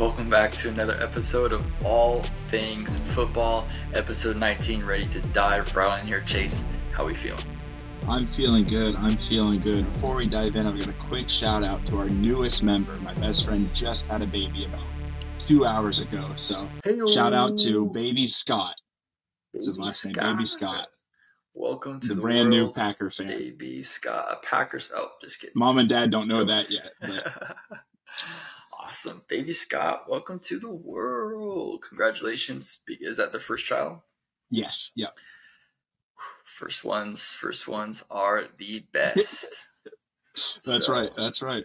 Welcome back to another episode of All Things Football, episode 19. Ready to dive right in here, Chase. How we feeling? I'm feeling good. I'm feeling good. Before we dive in, I've got a quick shout out to our newest member. My best friend just had a baby about two hours ago. So Hey-o. shout out to Baby Scott. That's his last Scott. name, Baby Scott. Welcome to the, the brand world, new Packer fan. Baby Scott. Packers. Oh, just kidding. Mom and dad don't know that yet. Awesome. Baby Scott, welcome to the world. Congratulations. Is that the first child? Yes. Yep. First ones, first ones are the best. that's so, right. That's right.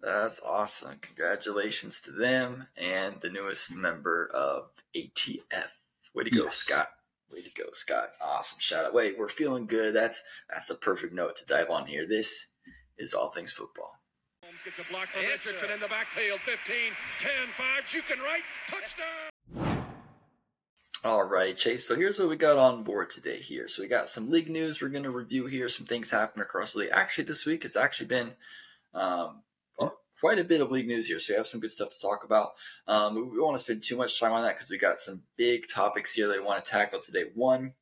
That's awesome. Congratulations to them and the newest member of ATF. Way to go, yes. Scott. Way to go, Scott. Awesome shout out. Wait, we're feeling good. That's that's the perfect note to dive on here. This is all things football. Holmes gets a block from Richardson in the backfield. 15, 10, 5, juking right. Touchdown. All right, Chase. So here's what we got on board today here. So we got some league news we're going to review here. Some things happening across the league. Actually, this week has actually been um, quite a bit of league news here, so we have some good stuff to talk about. Um, we don't want to spend too much time on that because we got some big topics here that we want to tackle today. One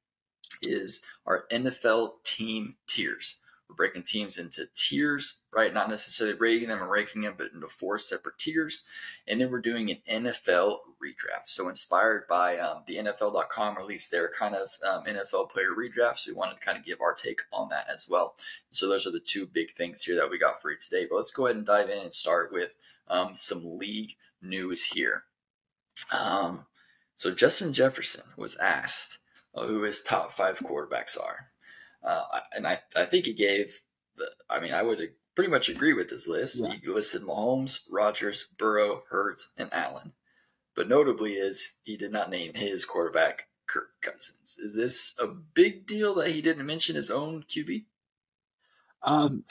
is our NFL team tiers. We're breaking teams into tiers, right? Not necessarily rating them or ranking them, but into four separate tiers. And then we're doing an NFL redraft. So inspired by um, the NFL.com released their kind of um, NFL player redraft. So we wanted to kind of give our take on that as well. So those are the two big things here that we got for you today. But let's go ahead and dive in and start with um, some league news here. Um, so Justin Jefferson was asked uh, who his top five quarterbacks are. Uh, and I, I think he gave, the, I mean, I would pretty much agree with his list. Yeah. He listed Mahomes, Rodgers, Burrow, Hurts, and Allen. But notably is he did not name his quarterback Kirk Cousins. Is this a big deal that he didn't mention his own QB? Um,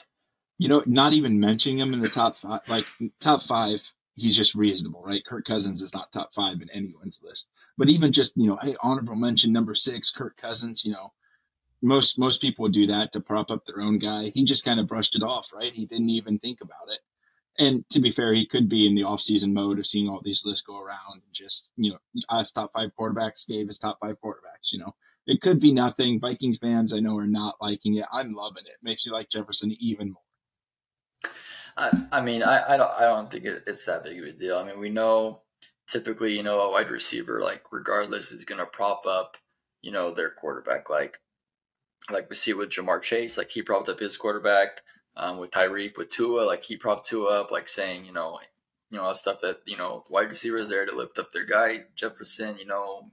you know, not even mentioning him in the top five, like top five, he's just reasonable, right? Kirk Cousins is not top five in anyone's list. But even just, you know, hey, honorable mention number six, Kirk Cousins, you know, most most people would do that to prop up their own guy. He just kind of brushed it off, right? He didn't even think about it. And to be fair, he could be in the offseason mode of seeing all these lists go around and just, you know, us top five quarterbacks gave his top five quarterbacks, you know. It could be nothing. Viking fans I know are not liking it. I'm loving it. it makes you like Jefferson even more. I, I mean, I, I don't I don't think it, it's that big of a deal. I mean, we know typically, you know, a wide receiver, like regardless, is gonna prop up, you know, their quarterback. Like like we see with Ja'Marr Chase, like he propped up his quarterback um, with Tyreek, with Tua, like he propped Tua up, like saying, you know, you know, stuff that you know, wide receivers there to lift up their guy. Jefferson, you know,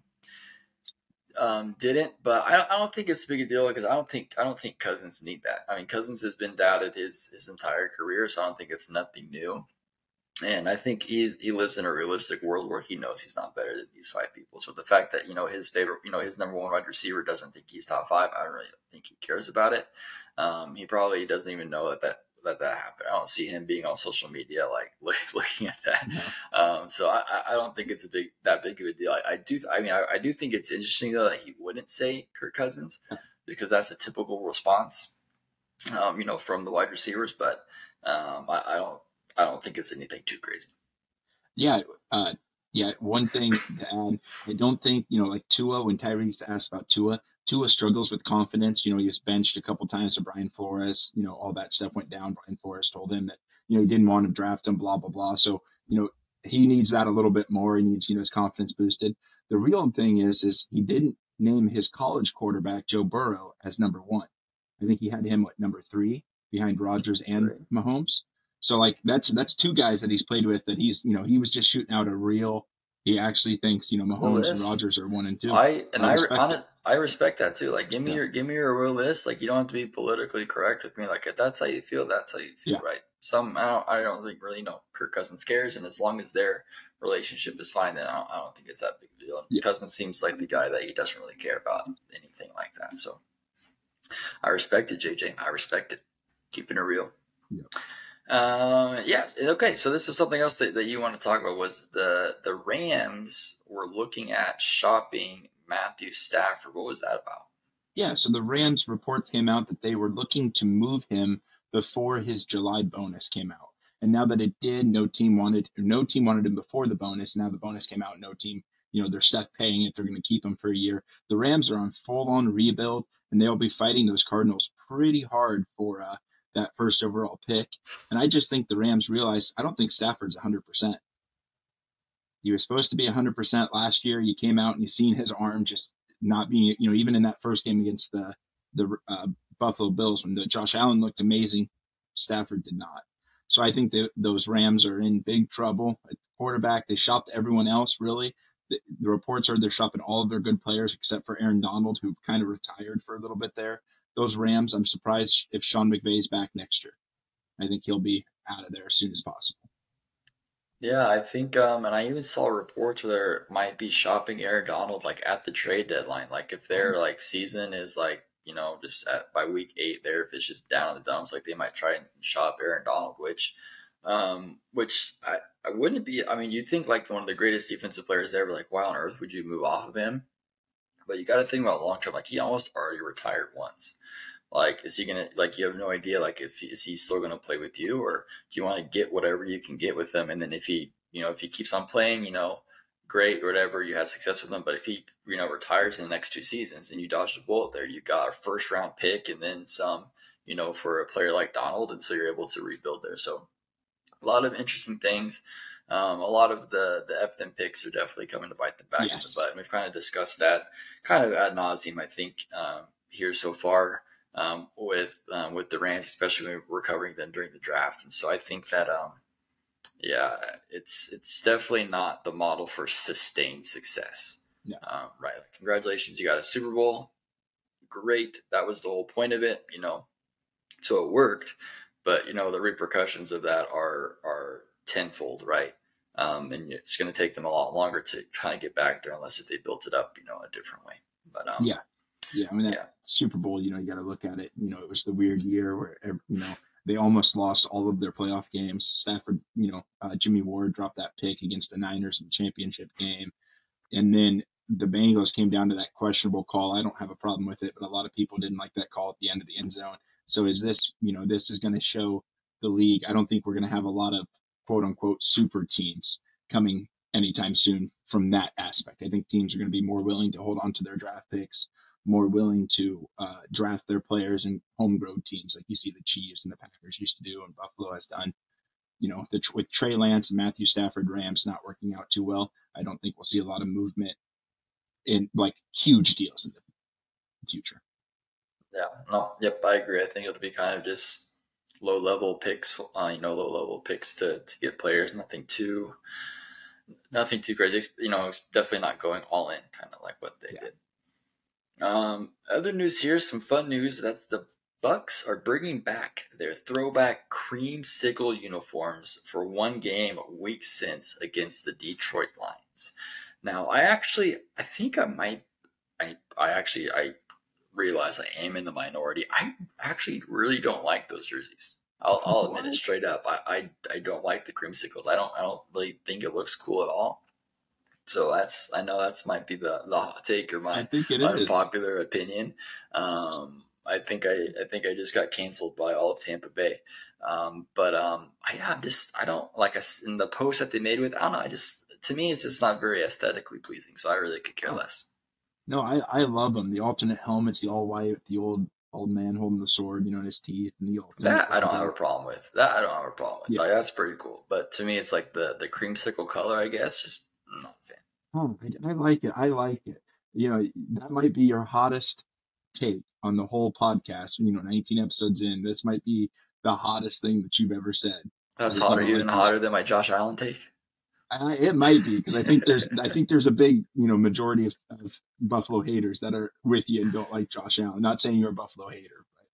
um, didn't, but I I don't think it's a big deal because I don't think I don't think Cousins need that. I mean, Cousins has been doubted his his entire career, so I don't think it's nothing new. And I think he he lives in a realistic world where he knows he's not better than these five people. So the fact that you know his favorite, you know, his number one wide receiver doesn't think he's top five, I don't really think he cares about it. Um, he probably doesn't even know that that that that happened. I don't see him being on social media like look, looking at that. No. Um, so I, I don't think it's a big that big of a deal. I, I do I mean I, I, do think it's interesting though that he wouldn't say Kirk Cousins because that's a typical response, um, you know, from the wide receivers. But um, I, I don't I don't think it's anything too crazy. Yeah, uh, yeah. One thing to add, I don't think you know, like Tua. When Tyreek's asked about Tua, Tua struggles with confidence. You know, he was benched a couple times to Brian Flores. You know, all that stuff went down. Brian Flores told him that you know he didn't want to draft him. Blah blah blah. So you know he needs that a little bit more. He needs you know his confidence boosted. The real thing is is he didn't name his college quarterback Joe Burrow as number one. I think he had him at number three behind Rodgers and. Mahomes. So like that's that's two guys that he's played with that he's you know he was just shooting out a real. He actually thinks you know Mahomes and Rodgers are one and two. I and I I respect, I respect that too. Like give me yeah. your give me your real list. Like you don't have to be politically correct with me. Like if that's how you feel, that's how you feel, yeah. right? Some I don't I don't think really know Kirk Cousins cares, and as long as their relationship is fine, then I don't, I don't think it's that big a deal. Yeah. Cousins seems like the guy that he doesn't really care about anything like that. So I respect it, JJ. I respect it. Keeping it real. Yeah. Um, yes. Okay. So this was something else that, that you want to talk about was the the Rams were looking at shopping Matthew Stafford. What was that about? Yeah. So the Rams reports came out that they were looking to move him before his July bonus came out. And now that it did, no team wanted no team wanted him before the bonus. Now the bonus came out, no team, you know, they're stuck paying it. They're going to keep him for a year. The Rams are on full on rebuild, and they'll be fighting those Cardinals pretty hard for uh, that first overall pick. And I just think the Rams realize I don't think Stafford's 100%. He was supposed to be 100% last year. You came out and you seen his arm just not being, you know, even in that first game against the the uh, Buffalo Bills when the, Josh Allen looked amazing, Stafford did not. So I think that those Rams are in big trouble at quarterback. They shopped everyone else really. The, the reports are they're shopping all of their good players except for Aaron Donald, who kind of retired for a little bit there. Those Rams, I'm surprised if Sean McVay is back next year. I think he'll be out of there as soon as possible. Yeah, I think, um, and I even saw reports where they might be shopping Aaron Donald like at the trade deadline. Like if their mm-hmm. like season is like you know just at by week eight there, if it's just down in the dumps, like they might try and shop Aaron Donald, which, um, which I I wouldn't be. I mean, you think like one of the greatest defensive players ever. Like why on earth would you move off of him? But you got to think about long term. Like he almost already retired once. Like, is he gonna like? You have no idea. Like, if is he still gonna play with you, or do you want to get whatever you can get with him? And then if he, you know, if he keeps on playing, you know, great or whatever, you had success with him. But if he, you know, retires in the next two seasons, and you dodged a bullet there, you got a first round pick and then some, you know, for a player like Donald, and so you're able to rebuild there. So, a lot of interesting things. Um, a lot of the the Epton picks are definitely coming to bite the back yes. of the butt. And we've kind of discussed that kind of ad nauseum, I think, um, here so far um, with um, with the Rams, especially when we're covering them during the draft. And so I think that um, yeah, it's it's definitely not the model for sustained success. Yeah. Um, right. Congratulations, you got a Super Bowl. Great. That was the whole point of it. You know, so it worked. But you know the repercussions of that are are tenfold, right? Um, and it's going to take them a lot longer to kind of get back there unless if they built it up, you know, a different way. But um, yeah, yeah, I mean that yeah. Super Bowl, you know, you got to look at it. You know, it was the weird year where you know they almost lost all of their playoff games. Stafford, you know, uh, Jimmie Ward dropped that pick against the Niners in the championship game, and then the Bengals came down to that questionable call. I don't have a problem with it, but a lot of people didn't like that call at the end of the end zone. So is this, you know, this is going to show the league. I don't think we're going to have a lot of quote unquote super teams coming anytime soon from that aspect. I think teams are going to be more willing to hold on to their draft picks, more willing to uh, draft their players and homegrown teams like you see the Chiefs and the Packers used to do and Buffalo has done. You know, the, with Trey Lance and Matthew Stafford Rams not working out too well, I don't think we'll see a lot of movement in like huge deals in the future. Yeah, no, yep, I agree. I think it'll be kind of just low level picks, uh, you know, low level picks to, to get players. Nothing too, nothing too crazy. You know, it's definitely not going all in, kind of like what they yeah. did. Um, other news here, some fun news that the Bucks are bringing back their throwback cream creamsicle uniforms for one game a week since against the Detroit Lions. Now, I actually, I think I might, I, I actually, I realize I am in the minority. I actually really don't like those jerseys. I'll, I'll admit it straight up. I, I, I don't like the creamsicles. I don't, I don't really think it looks cool at all. So that's I know that's might be the, the hot take or my unpopular is. opinion. Um, I think I I think I just got canceled by all of Tampa Bay. Um, but um, I, I'm just I don't like I, in the post that they made with I don't know I just to me it's just not very aesthetically pleasing. So I really could care less. No, I I love them. The alternate helmets, the all white, the old old man holding the sword, you know, in his teeth, and the alternate. That I don't have a problem with. That I don't have a problem with. Yeah. Like that's pretty cool. But to me, it's like the the creamsicle color. I guess just not a fan. Oh, I, I like it. I like it. You know, that might be your hottest take on the whole podcast. You know, 19 episodes in, this might be the hottest thing that you've ever said. That's hotter, even hotter than my Josh Allen take. I, it might be because I think there's I think there's a big you know majority of, of, Buffalo haters that are with you and don't like Josh Allen. Not saying you're a Buffalo hater, but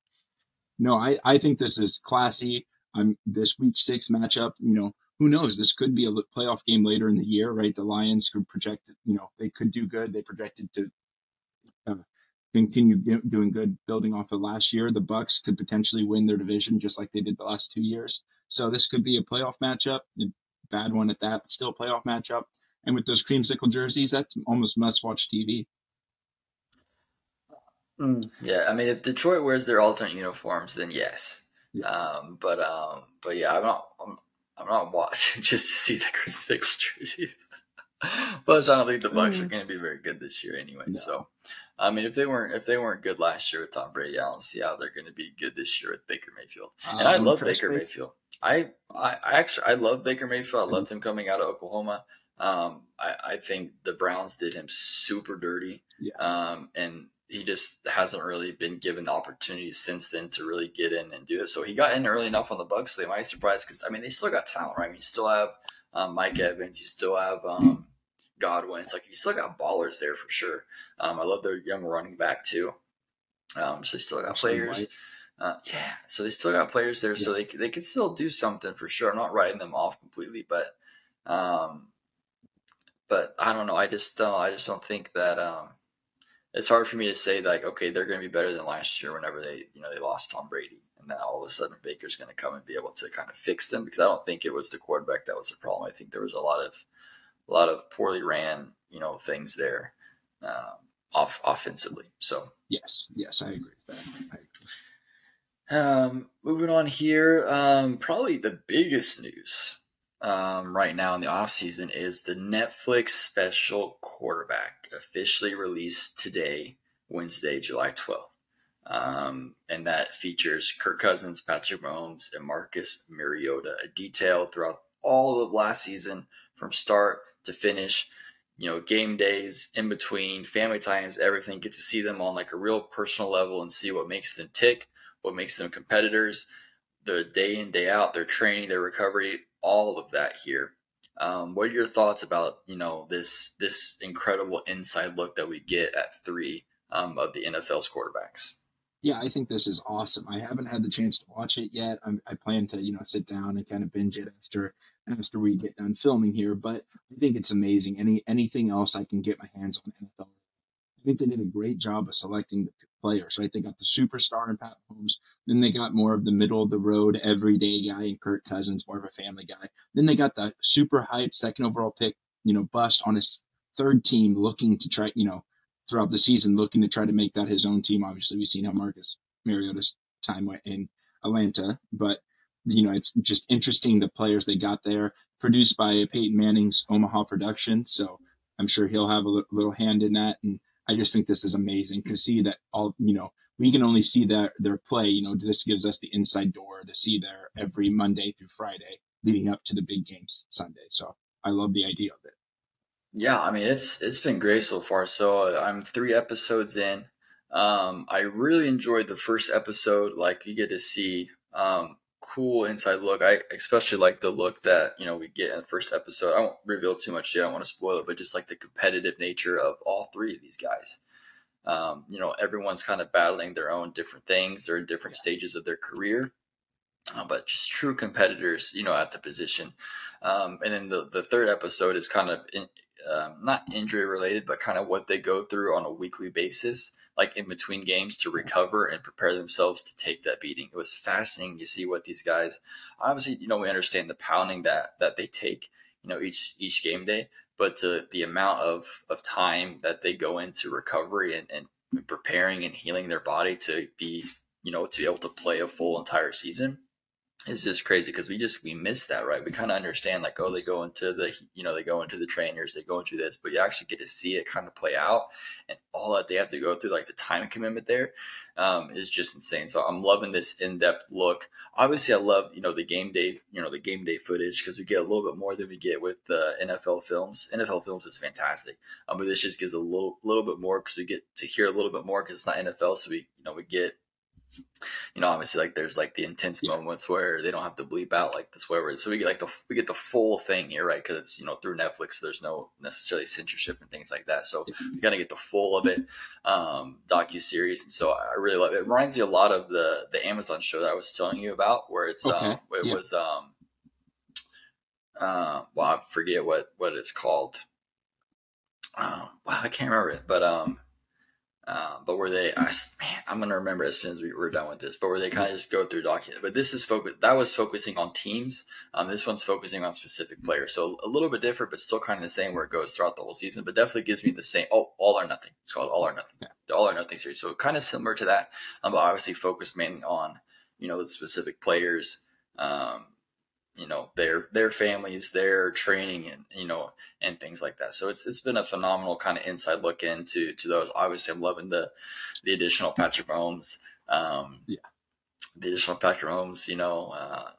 no, I I think this is classy. I'm this week six matchup. You know, who knows? This could be a playoff game later in the year, right? The Lions could project, you know, they could do good. They projected to uh, continue doing good, building off of last year. The Bucks could potentially win their division just like they did the last two years. So this could be a playoff matchup, a bad one at that, but still a playoff matchup. And with those creamsicle jerseys, that's almost must-watch TV. Mm, yeah, I mean, if Detroit wears their alternate uniforms, then yes. Yeah. Um, but um, but yeah, I'm not. I'm, I'm not watching just to see the Chris Nichols jerseys. Plus, I don't think the Bucks are mm. going to be very good this year anyway. No. So, I mean, if they weren't if they weren't good last year with Tom Brady, I don't see how they're going to be good this year with Baker Mayfield. Um, and I love Baker Mayfield. I, I I actually I love Baker Mayfield. I loved him coming out of Oklahoma. Um, I, I think the Browns did him super dirty. Yes. Um, and he just hasn't really been given the opportunity since then to really get in and do it. So he got in early enough on the Bucks, so they might surprise because I mean they still got talent, right? I mean you still have um, Mike Evans, you still have um, Godwin. It's like you still got ballers there for sure. Um, I love their young running back too. Um, so they still got players. Uh, yeah, so they still got players there, yeah. so they they could still do something for sure. I'm not writing them off completely, but um, but I don't know. I just don't. I just don't think that um, it's hard for me to say like, okay, they're going to be better than last year whenever they, you know, they lost Tom Brady, and then all of a sudden Baker's going to come and be able to kind of fix them because I don't think it was the quarterback that was the problem. I think there was a lot of, a lot of poorly ran, you know, things there, um, off offensively. So yes, yes, I agree. I agree. Um, moving on here, um, probably the biggest news um, right now in the off season is the Netflix special quarterback officially released today, Wednesday, July 12th. Um, and that features Kirk Cousins, Patrick Mahomes, and Marcus Mariota. A detail throughout all of last season from start to finish. You know, game days in between, family times, everything. Get to see them on like a real personal level and see what makes them tick, what makes them competitors, the day in, day out, their training, their recovery, all of that here. Um, what are your thoughts about you know this this incredible inside look that we get at three um, of the NFL's quarterbacks? Yeah, I think this is awesome. I haven't had the chance to watch it yet. I'm, i plan to you know sit down and kind of binge it after after we get done filming here. But I think it's amazing. Any anything else I can get my hands on NFL I think they did a great job of selecting the players, right? They got the superstar in Pat Mahomes. Then they got more of the middle of the road, everyday guy in Kirk Cousins, more of a family guy. Then they got the super hype second overall pick, you know, bust on his third team looking to try, you know, throughout the season, looking to try to make that his own team. Obviously, we've seen how Marcus Mariota's time went in Atlanta, but you know, it's just interesting the players they got there, produced by Peyton Manning's Omaha production. So I'm sure he'll have a little hand in that. And I just think this is amazing to see that all you know we can only see their their play. You know, this gives us the inside door to see their every Monday through Friday leading up to the big games Sunday. So I love the idea of it. Yeah, I mean it's it's been great so far. So I'm three episodes in. Um, I really enjoyed the first episode. Like you get to see um, cool inside look. I especially like the look that you know we get in the first episode. I won't reveal too much yet. I don't want to spoil it, but just like the competitive nature of all three of these guys. Um, you know, everyone's kind of battling their own different things. They're in different stages of their career, uh, but just true competitors. You know, at the position. Um, and then the the third episode is kind of in, um, not injury related, but kind of what they go through on a weekly basis like in between games to recover and prepare themselves to take that beating. It was fascinating to see what these guys obviously, you know, we understand the pounding that that they take, you know, each each game day, but to the amount of of time that they go into recovery and, and preparing and healing their body to be, you know, to be able to play a full entire season it's just crazy because we just we miss that right? We kind of understand like oh they go into the you know they go into the trainers they go into this but you actually get to see it kind of play out and all that they have to go through like the time commitment there um, is just insane. So i'm loving this in-depth look. Obviously i love you know the game day you know the game day footage because we get a little bit more than we get with the nfl films. Nfl films is fantastic um, but this just gives a little little bit more because we get to hear a little bit more because it's not nfl so we you know we get you know, obviously, like there's like the intense yeah. moments where they don't have to bleep out like the swear words, so we get like the we get the full thing here, right? Because it's you know through Netflix, so there's no necessarily censorship and things like that. So you gotta get the full of it, um, docu series, and so I really love it. It reminds me a lot of the the Amazon show that I was telling you about, where it's okay. um, it yeah. was um, uh, well, I forget what what it's called. Um, wow, I can't remember it, but um, uh, but where they, I, man, I'm gonna remember as soon as we, are done with this. But where they kind of just go through document. But this is focus. That was focusing on teams. Um, this one's focusing on specific players. So a little bit different, but still kind of the same where it goes throughout the whole season. But definitely gives me the same. Oh, all or nothing. It's called all or nothing. Yeah. The all or nothing series. So kind of similar to that, um, but obviously focused mainly on you know the specific players. Um, you know their their families, their training, and you know and things like that. So it's it's been a phenomenal kind of inside look into to those. Obviously, I'm loving the the additional Patrick Mahomes. Um, yeah, the additional Patrick Mahomes, you know, uh,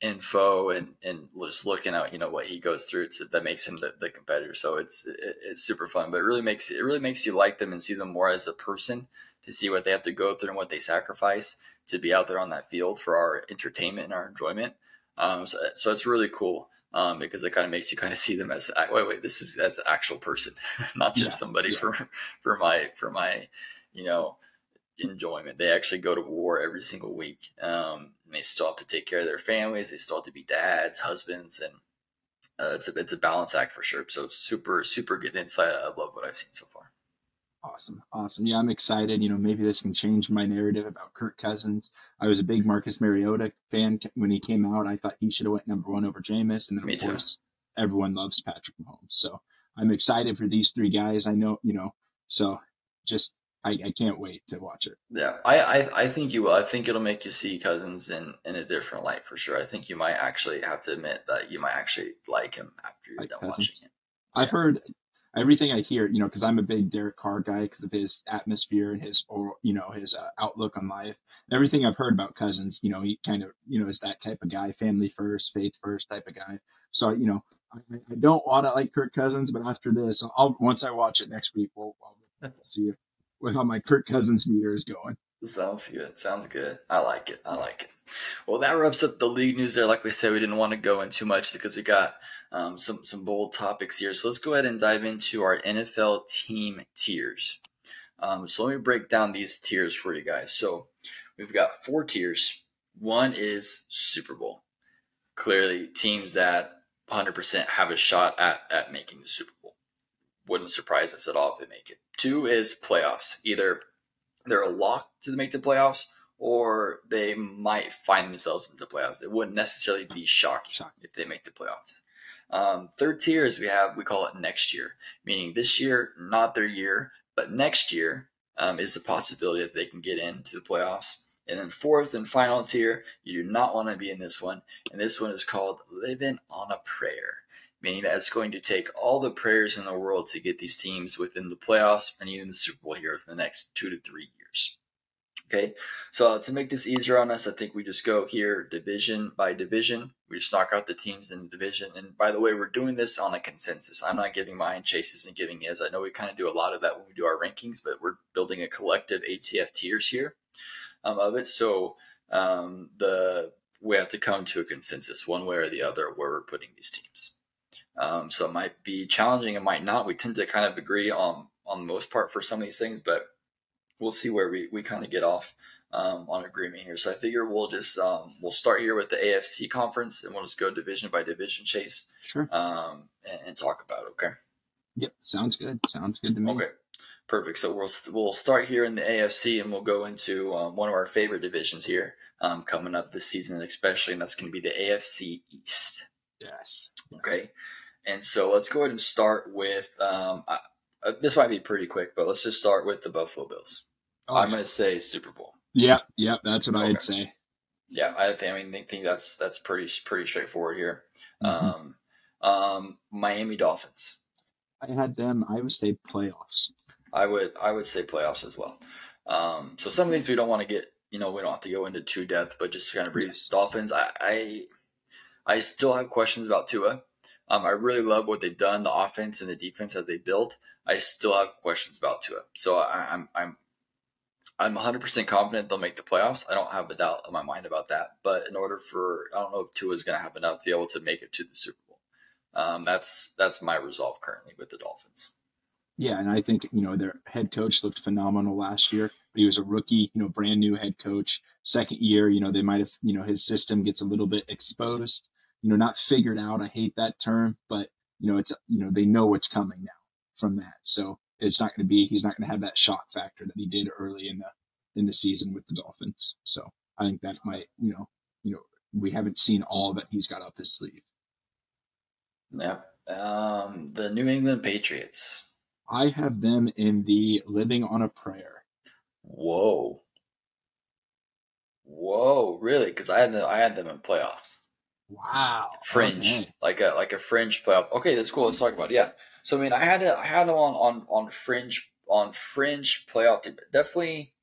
info and and just looking at you know what he goes through to that makes him the, the competitor so it's it, it's super fun but it really makes it really makes you like them and see them more as a person to see what they have to go through and what they sacrifice to be out there on that field for our entertainment and our enjoyment um, so, so it's really cool um, because it kind of makes you kind of see them as wait wait this is as an actual person not just yeah, somebody yeah. for for my for my you know enjoyment. They actually go to war every single week. Um, they still have to take care of their families. They still have to be dads, husbands, and uh, it's a it's a balance act for sure. So super super good insight. I love what I've seen so far. Awesome, awesome. Yeah, I'm excited. You know, maybe this can change my narrative about Kirk Cousins. I was a big Marcus Mariota fan when he came out. I thought he should have went number one over Jameis, and then of Me course everyone loves Patrick Mahomes. So I'm excited for these three guys. I know, you know, so just I, I can't wait to watch it. Yeah, I, I, I think you will. I think it'll make you see Cousins in, in a different light for sure. I think you might actually have to admit that you might actually like him after you're like done Cousins. watching him. I've heard everything I hear, you know, because I'm a big Derek Carr guy because of his atmosphere and his, or you know, his uh, outlook on life. Everything I've heard about Cousins, you know, he kind of, you know, is that type of guy, family first, faith first type of guy. So, you know, I, I don't want to like Kirk Cousins, but after this, I'll once I watch it next week, we'll, we'll see if with how my Kirk Cousins meter is going. Sounds good. Sounds good. I like it. I like it. Well, that wraps up the league news there. Like we said, we didn't want to go in too much because we got um, some some bold topics here. So let's go ahead and dive into our NFL team tiers. Um, so let me break down these tiers for you guys. So we've got four tiers. One is Super Bowl. Clearly, teams that 100% have a shot at, at making the Super Bowl. Wouldn't surprise us at all if they make it. Two is playoffs. Either they're a lock to make the playoffs or they might find themselves in the playoffs. It wouldn't necessarily be shocking, shocking. if they make the playoffs. Um, third tier is we have we call it next year, meaning this year not their year, but next year um, is the possibility that they can get into the playoffs. And then fourth and final tier, you do not want to be in this one, and this one is called living on a prayer meaning that it's going to take all the prayers in the world to get these teams within the playoffs and even the Super Bowl here for the next two to three years. Okay, so to make this easier on us, I think we just go here division by division. We just knock out the teams in the division. And by the way, we're doing this on a consensus. I'm not giving mine, Chase's and giving his. I know we kind of do a lot of that when we do our rankings, but we're building a collective ATF tiers here um, of it. So um, the we have to come to a consensus one way or the other where we're putting these teams. Um, so it might be challenging, it might not. We tend to kind of agree on on the most part for some of these things, but we'll see where we, we kind of get off um, on agreement here. So I figure we'll just um, we'll start here with the AFC conference, and we'll just go division by division, Chase, sure, um, and, and talk about it. Okay. Yep, sounds good. Sounds good to me. Okay, perfect. So we'll we'll start here in the AFC, and we'll go into um, one of our favorite divisions here um, coming up this season, especially, and that's going to be the AFC East. Yes. Okay. And so let's go ahead and start with um, uh, this might be pretty quick, but let's just start with the Buffalo Bills. Oh, I'm going to say Super Bowl. Yep, yep, that's what okay. I'd say. Yeah, I think I mean I think that's that's pretty pretty straightforward here. Mm-hmm. Um, um, Miami Dolphins. I had them. I would say playoffs. I would I would say playoffs as well. Um, so some of these we don't want to get you know we don't have to go into too depth, but just kind of brief. Yes. Dolphins. I, I I still have questions about Tua. Um, I really love what they've done, the offense and the defense that they built. I still have questions about Tua, so I, am I'm I'm 100% confident they'll make the playoffs. I don't have a doubt in my mind about that. But in order for I don't know if Tua is going to have enough to be able to make it to the Super Bowl. Um, that's that's my resolve currently with the Dolphins. Yeah, and I think you know their head coach looked phenomenal last year. He was a rookie, you know, brand new head coach. Second year, you know, they might have, you know, his system gets a little bit exposed you know, not figured out. I hate that term, but you know, it's you know, they know what's coming now from that. So it's not going to be he's not going to have that shock factor that he did early in the in the season with the Dolphins. So I think that might you know you know we haven't seen all that he's got up his sleeve. Yep. Um, the New England Patriots. I have them in the living on a prayer. Whoa. Whoa, really? Because I had them, I had them in playoffs. Wow. Fringe, Okay. like a like a fringe playoff. Okay, that's cool. Let's talk about it. yeah. So I mean, I had it. I had them on on on fringe on fringe playoff. Definitely,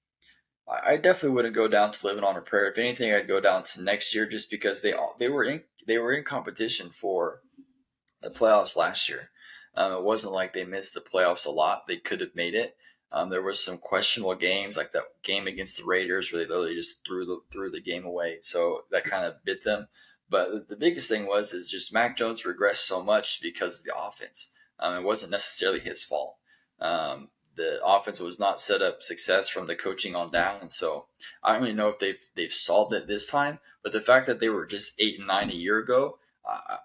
I I definitely wouldn't go down to living on a prayer. If anything, I'd go down to next year just because they all they were in they were in competition for the playoffs last year. Um, it wasn't like they missed the playoffs a lot. They could have made it. Um, there was some questionable games, like that game against the Raiders, where they literally just threw the threw the game away. So that kind of bit them. But the biggest thing was is just Mac Jones regressed so much because of the offense. Um, it wasn't necessarily his fault. Um, the offense was not set up success from the coaching on down, and so I don't really know if they've they've solved it this time. But the fact that they were just eight and nine a year ago, I,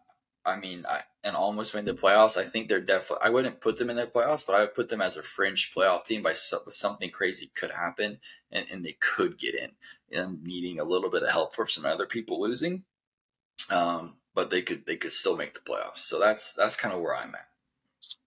I mean, I, and almost made the playoffs. I think they're definitely. I wouldn't put them in the playoffs, but I would put them as a fringe playoff team. By so- something crazy could happen, and, and they could get in, and needing a little bit of help for some other people losing. Um, but they could they could still make the playoffs. So that's that's kind of where I'm at.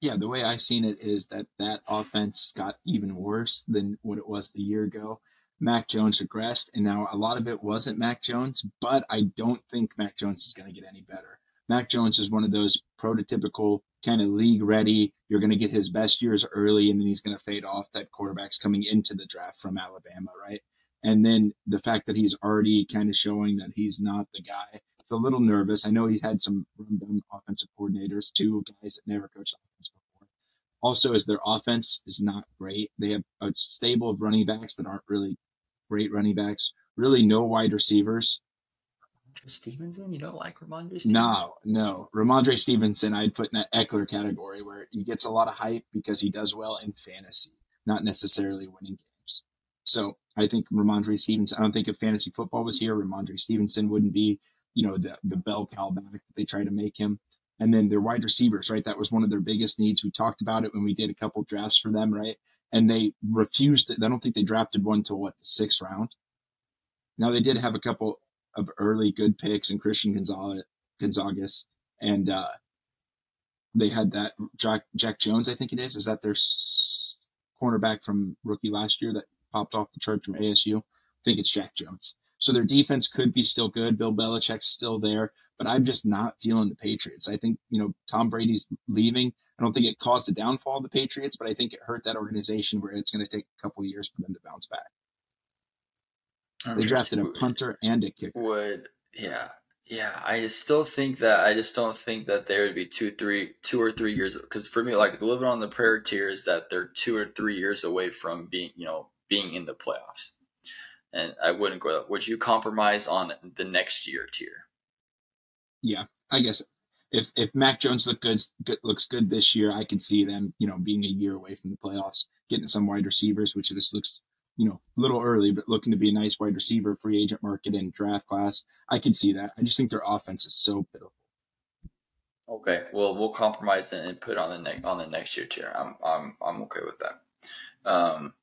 Yeah, the way I've seen it is that that offense got even worse than what it was the year ago. Mac Jones regressed, and now a lot of it wasn't Mac Jones, but I don't think Mac Jones is going to get any better. Mac Jones is one of those prototypical kind of league ready. You're going to get his best years early, and then he's going to fade off That quarterbacks coming into the draft from Alabama, right? And then the fact that he's already kind of showing that he's not the guy. It's a little nervous. I know he's had some rundown offensive coordinators, two guys that never coached offense before. Also, is their offense is not great. They have a stable of running backs that aren't really great running backs. Really, no wide receivers. Stevenson, you don't like Rhamondre Stevenson? No, no. Rhamondre Stevenson, I'd put in that Ekeler category where he gets a lot of hype because he does well in fantasy, not necessarily winning games. So I think Rhamondre Stevenson, I don't think if fantasy football was here, Rhamondre Stevenson wouldn't be, you know, the, the bell cow back that they try to make him. And then their wide receivers, right? That was one of their biggest needs. We talked about it when we did a couple drafts for them, right? And they refused it. I don't think they drafted one till what, the sixth round? Now they did have a couple of early good picks and Christian Gonzalez, Gonzagas, and uh, they had that Jack, Jack Jones, I think it is. Is that their s- cornerback from rookie last year that popped off the chart from ASU? I think it's Jack Jones. So their defense could be still good. Bill Belichick's still there, but I'm just not feeling the Patriots. I think you know Tom Brady's leaving. I don't think it caused a downfall of the Patriots, but I think it hurt that organization where it's going to take a couple of years for them to bounce back. They drafted a punter and a kicker. Would yeah yeah. I just still think that I just don't think that there would be two three two or three years because for me like living on the prayer tier is that they're two or three years away from being you know being in the playoffs. And I wouldn't go. Would you compromise on the next year tier? Yeah, I guess if if Mac Jones look good, looks good this year, I can see them, you know, being a year away from the playoffs, getting some wide receivers, which just looks, you know, a little early, but looking to be a nice wide receiver free agent market and draft class. I can see that. I just think their offense is so pitiful. Okay, well we'll compromise and put on the next on the next year tier. I'm I'm I'm okay with that. Um,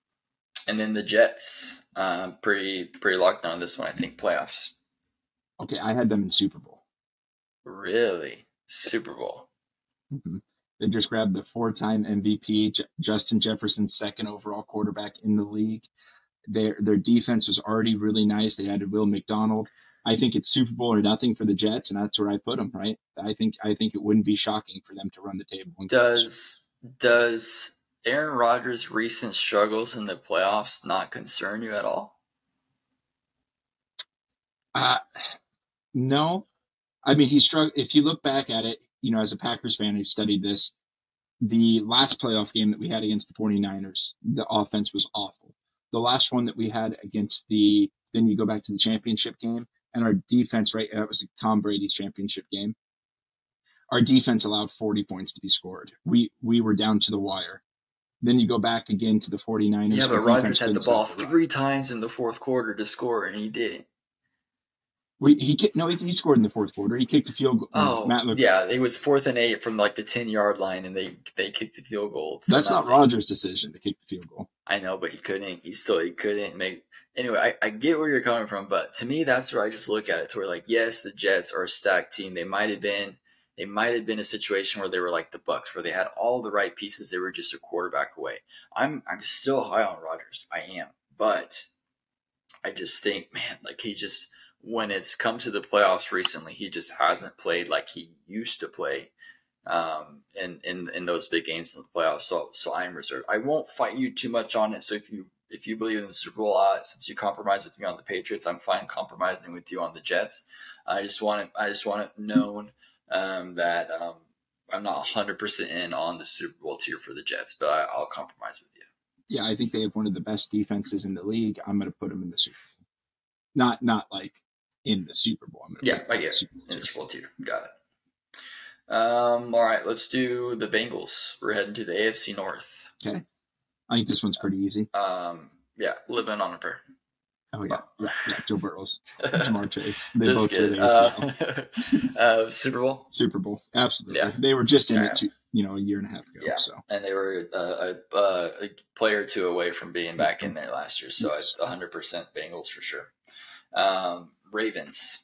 and then the Jets, um, pretty pretty locked down on this one. I think playoffs. Okay, I had them in Super Bowl. Really, Super Bowl. hmm They just grabbed the four-time MVP, J- Justin Jefferson's second overall quarterback in the league. Their their defense was already really nice. They added Will McDonald. I think it's Super Bowl or nothing for the Jets, and that's where I put them. Right? I think I think it wouldn't be shocking for them to run the table. and go to the Super Does does Aaron Rodgers' recent struggles in the playoffs not concern you at all? Uh, no, I mean he struck. If you look back at it, you know, as a Packers fan who studied this, the last playoff game that we had against the 49ers, the offense was awful. The last one that we had against the, then you go back to the championship game, and our defense, right, that was Tom Brady's championship game. Our defense allowed 40 points to be scored. We we were down to the wire. Then you go back again to the 49ers. Yeah, but Rodgers had the ball three times in the fourth quarter to score, and he didn't. We, he no, he, he scored in the fourth quarter. He kicked a field goal. Oh, Matt yeah, it was fourth and eight from like the ten yard line, and they they kicked the field goal. That's not. Rodgers' decision to kick the field goal. I know, but he couldn't. He still he couldn't make. Anyway, I, I get where you're coming from, but to me, that's where I just look at it. To where like, yes, the Jets are a stacked team. They might have been. They might have been a situation where they were like the Bucks, where they had all the right pieces. They were just a quarterback away. I'm I'm still high on Rodgers. I am, but I just think, man, like he just when it's come to the playoffs recently, he just hasn't played like he used to play um, in, in in those big games in the playoffs. So so I'm reserved. I won't fight you too much on it. So if you if you believe in the Super Bowl, uh, since you compromise with me on the Patriots, I'm fine compromising with you on the Jets. I just want it. I just want it known um, that um, I'm not 100 percent in on the Super Bowl tier for the Jets, but I, I'll compromise with you. Yeah, I think they have one of the best defenses in the league. I'm going to put them in the Super Bowl. Not not like in the Super Bowl. I'm yeah, I get Super Bowl, in the Super Bowl tier. Got it. Um, all right, let's do the Bengals. We're heading to the AFC North. Okay. I think this one's pretty easy. Um, yeah, living on a prayer. Oh yeah, yeah, yeah. Joe Burrows, Ja'Marr Chase. They just both did uh, uh, Super Bowl. Super Bowl, absolutely. Yeah. They were just in yeah. it, two, you know, a year and a half ago. Yeah, so and they were uh, a, a, player or two away from being back in there last year. So yes. 100% Bengals for sure. Um, Ravens.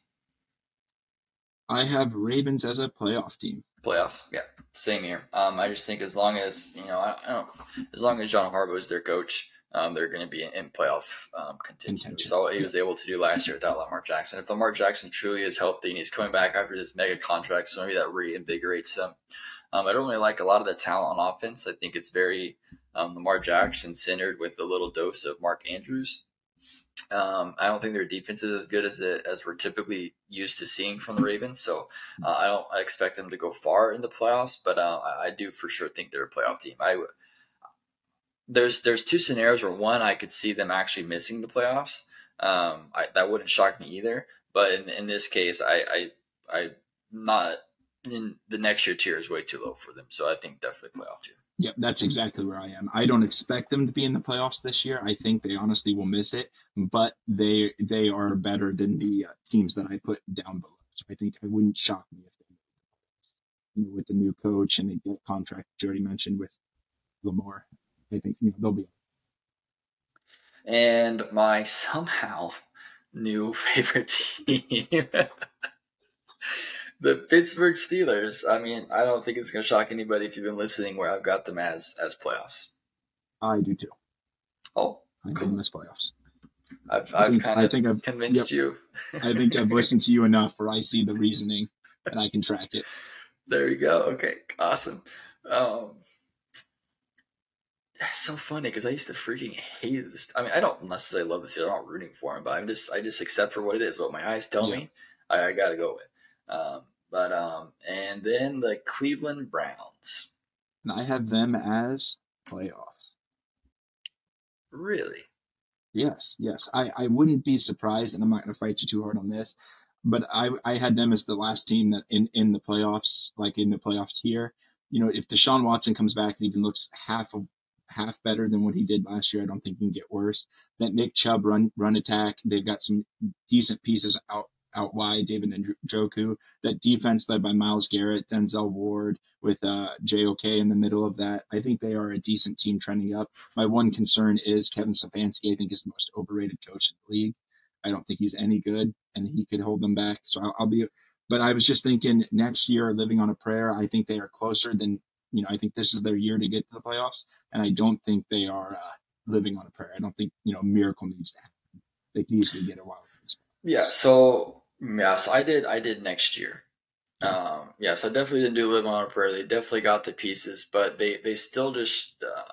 I have Ravens as a playoff team. Playoff, yeah, same here. Um, I just think as long as you know, I, I don't, as long as John Harbaugh is their coach, um, they're going to be in, playoff um, contention. saw what he was able to do last year without Lamar Jackson. If Lamar Jackson truly is healthy and he's coming back after this mega contract, so maybe that reinvigorates him. Um, I don't really like a lot of the talent on offense. I think it's very um, Lamar Jackson centered with a little dose of Mark Andrews. Um, I don't think their defense is as good as it as we're typically used to seeing from the Ravens. So uh, I don't I expect them to go far in the playoffs, but uh, I do for sure think they're a playoff team. I there's there's two scenarios where one I could see them actually missing the playoffs. Um, I, that wouldn't shock me either. But in, in this case, I I I not in the next year tier is way too low for them. So I think definitely playoff tier. Yep, that's exactly where I am. I don't expect them to be in the playoffs this year. I think they honestly will miss it, but they they are better than the uh, teams that I put down below. So I think I wouldn't shock me if they, you know, with the new coach and the contract you already mentioned with Lamar. I think you know they'll be. And my somehow new favorite team the Pittsburgh Steelers. I mean, I don't think it's going to shock anybody if you've been listening where I've got them as as playoffs. I do too. Oh, I cool. as playoffs. I've, I've think, kind of I think I've, convinced yep. you. I think I've listened to you enough where I see the reasoning and I can track it. There you go. Okay, awesome. Um, that's so funny because I used to freaking hate this. I mean, I don't necessarily love Steelers. I'm not rooting for them, but I'm just I just accept for what it is. What my eyes tell yeah. me, I, I got to go with. Um, but um, and then the Cleveland Browns. And I have them as playoffs. Really? Yes, yes. I, I wouldn't be surprised, and I'm not going to fight you too hard on this, but I, I had them as the last team that in, in the playoffs, like in the playoffs here. You know, if Deshaun Watson comes back and even looks half of half better than what he did last year, I don't think he can get worse. That Nick Chubb run run attack, they've got some decent pieces out out wide, David and Joku. That defense led by Myles Garrett, Denzel Ward, with uh, JOK in the middle of that. I think they are a decent team trending up. My one concern is Kevin Stefanski. I think is the most overrated coach in the league. I don't think he's any good, and he could hold them back. So I'll, I'll be. But I was just thinking next year, living on a prayer. I think they are closer than you know. I think this is their year to get to the playoffs, and I don't think they are uh, living on a prayer. I don't think you know miracle needs to happen. They can easily get a wild card. yeah. So yeah. So I did. I did next year. Um, yeah. So I definitely didn't do live on a prayer. They definitely got the pieces, but they they still just uh,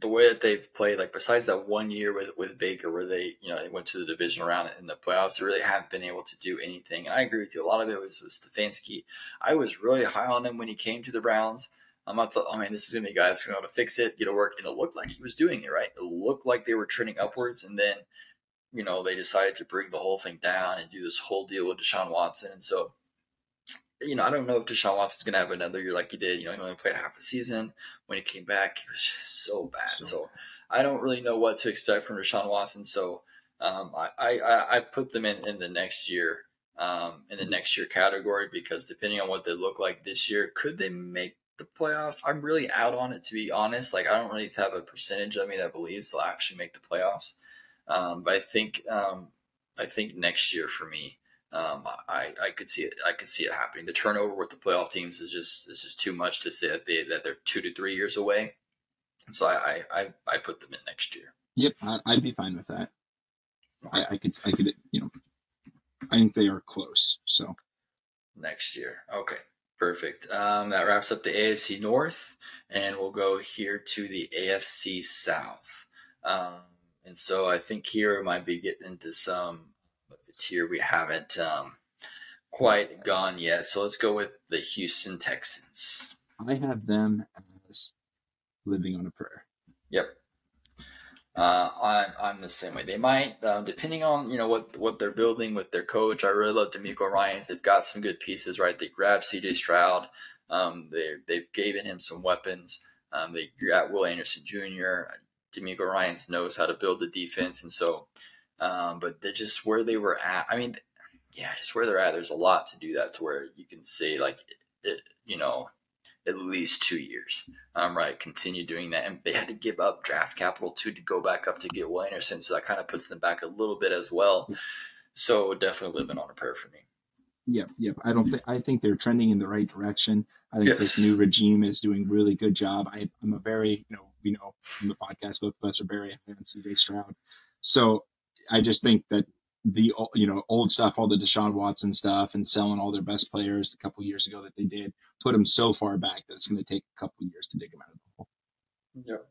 the way that they've played. Like besides that one year with with Baker, where they you know they went to the division round in the playoffs, they really haven't been able to do anything. And I agree with you. A lot of it was, was Stefanski. I was really high on him when he came to the Browns. I'm not thought, oh man, this is gonna be a guy that's gonna be able to fix it, get it work, and it looked like he was doing it right. It looked like they were trending upwards, and then you know, they decided to bring the whole thing down and do this whole deal with Deshaun Watson. And so, you know, I don't know if Deshaun Watson's going to have another year like he did. You know, he only played half a season. When he came back, he was just so bad. So, so I don't really know what to expect from Deshaun Watson. So um, I, I, I put them in, in the next year, um, in the next year category because depending on what they look like this year, could they make the playoffs? I'm really out on it to be honest. Like I don't really have a percentage of me that believes they'll actually make the playoffs. Um, but I think um, I think next year for me, um, I, I could see it. I could see it happening. The turnover with the playoff teams is just is just too much to say that they that they're two to three years away. And so I I, I put them in next year. Yep, I'd be fine with that. I, I could I could you know I think they are close. So next year. Okay, perfect. Um, that wraps up the AFC North, and we'll go here to the AFC South. Um, and so I think here might be getting into some of the tier we haven't um, quite gone yet. So let's go with the Houston Texans. I have them as living on a prayer. Yep. Uh, I'm, I'm the same way. They might, um, depending on you know what what they're building with their coach. I really love DeMeco Ryans. They've got some good pieces, right? They grabbed C.J. Stroud. Um, they they've given him some weapons. Um, they got Will Anderson Jr. DeMeco Ryans knows how to build the defense, and so, um, but they're just where they were at. I mean, yeah, just where they're at. There's a lot to do that to where you can say like, it, you know, at least two years. Um, right, continue doing that, and they had to give up draft capital too to go back up to get Will Anderson, so that kind of puts them back a little bit as well. So definitely living on a prayer for me. Yep, yep. I don't. Th- I think they're trending in the right direction. I think yes. this new regime is doing really good job. I, am a very, you know, we know from the podcast both of us are very fan CJ Stroud, so I just think that the you know old stuff, all the Deshaun Watson stuff, and selling all their best players a couple years ago that they did, put them so far back that it's going to take a couple years to dig them out of the hole. Yep.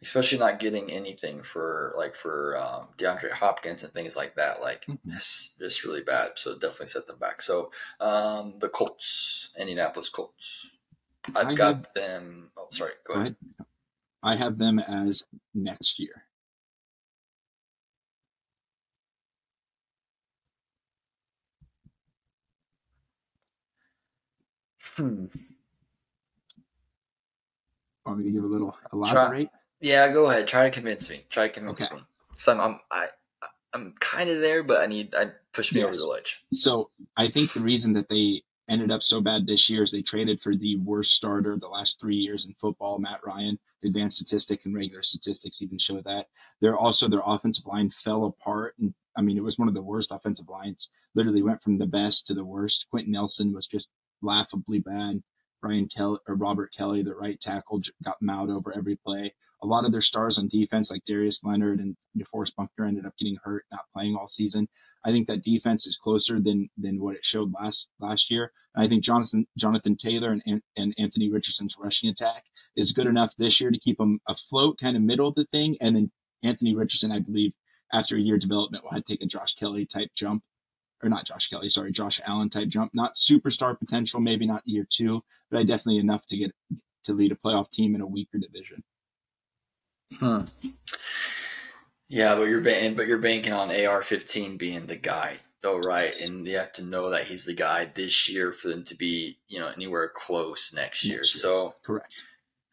Especially not getting anything for like for um, DeAndre Hopkins and things like that, like mm-hmm. just, just really bad. So definitely set them back. So um, the Colts, Indianapolis Colts. I've I got have, them. Oh, sorry. Go ahead. I have them as next year. Hmm. Want me to give a little elaborate? Try, yeah, go ahead. Try to convince me. Try to convince okay. me. So I'm, I'm I I'm kind of there, but I need I push me yes. over the ledge. So I think the reason that they ended up so bad this year is they traded for the worst starter the last three years in football, Matt Ryan. Advanced statistic and regular statistics even show that. They're also their offensive line fell apart, and I mean it was one of the worst offensive lines. Literally went from the best to the worst. Quenton Nelson was just laughably bad. Brian Kelly or Robert Kelley, the right tackle, got mouthed over every play. A lot of their stars on defense, like Darius Leonard and DeForest Buckner, ended up getting hurt, not playing all season. I think that defense is closer than than what it showed last last year. And I think Jonathan Jonathan Taylor and and Anthony Richardson's rushing attack is good enough this year to keep them afloat, kind of middle of the thing. And then Anthony Richardson, I believe, after a year development, will have to take a Josh Kelly type jump or not Josh Kelly, sorry, Josh Allen type jump. Not superstar potential, maybe not year two, but I definitely enough to get to lead a playoff team in a weaker division. Hmm. Yeah, but you're ban- but you're banking on AR-15 being the guy, though, right? And you have to know that he's the guy this year for them to be, you know, anywhere close next year. Next year. So correct.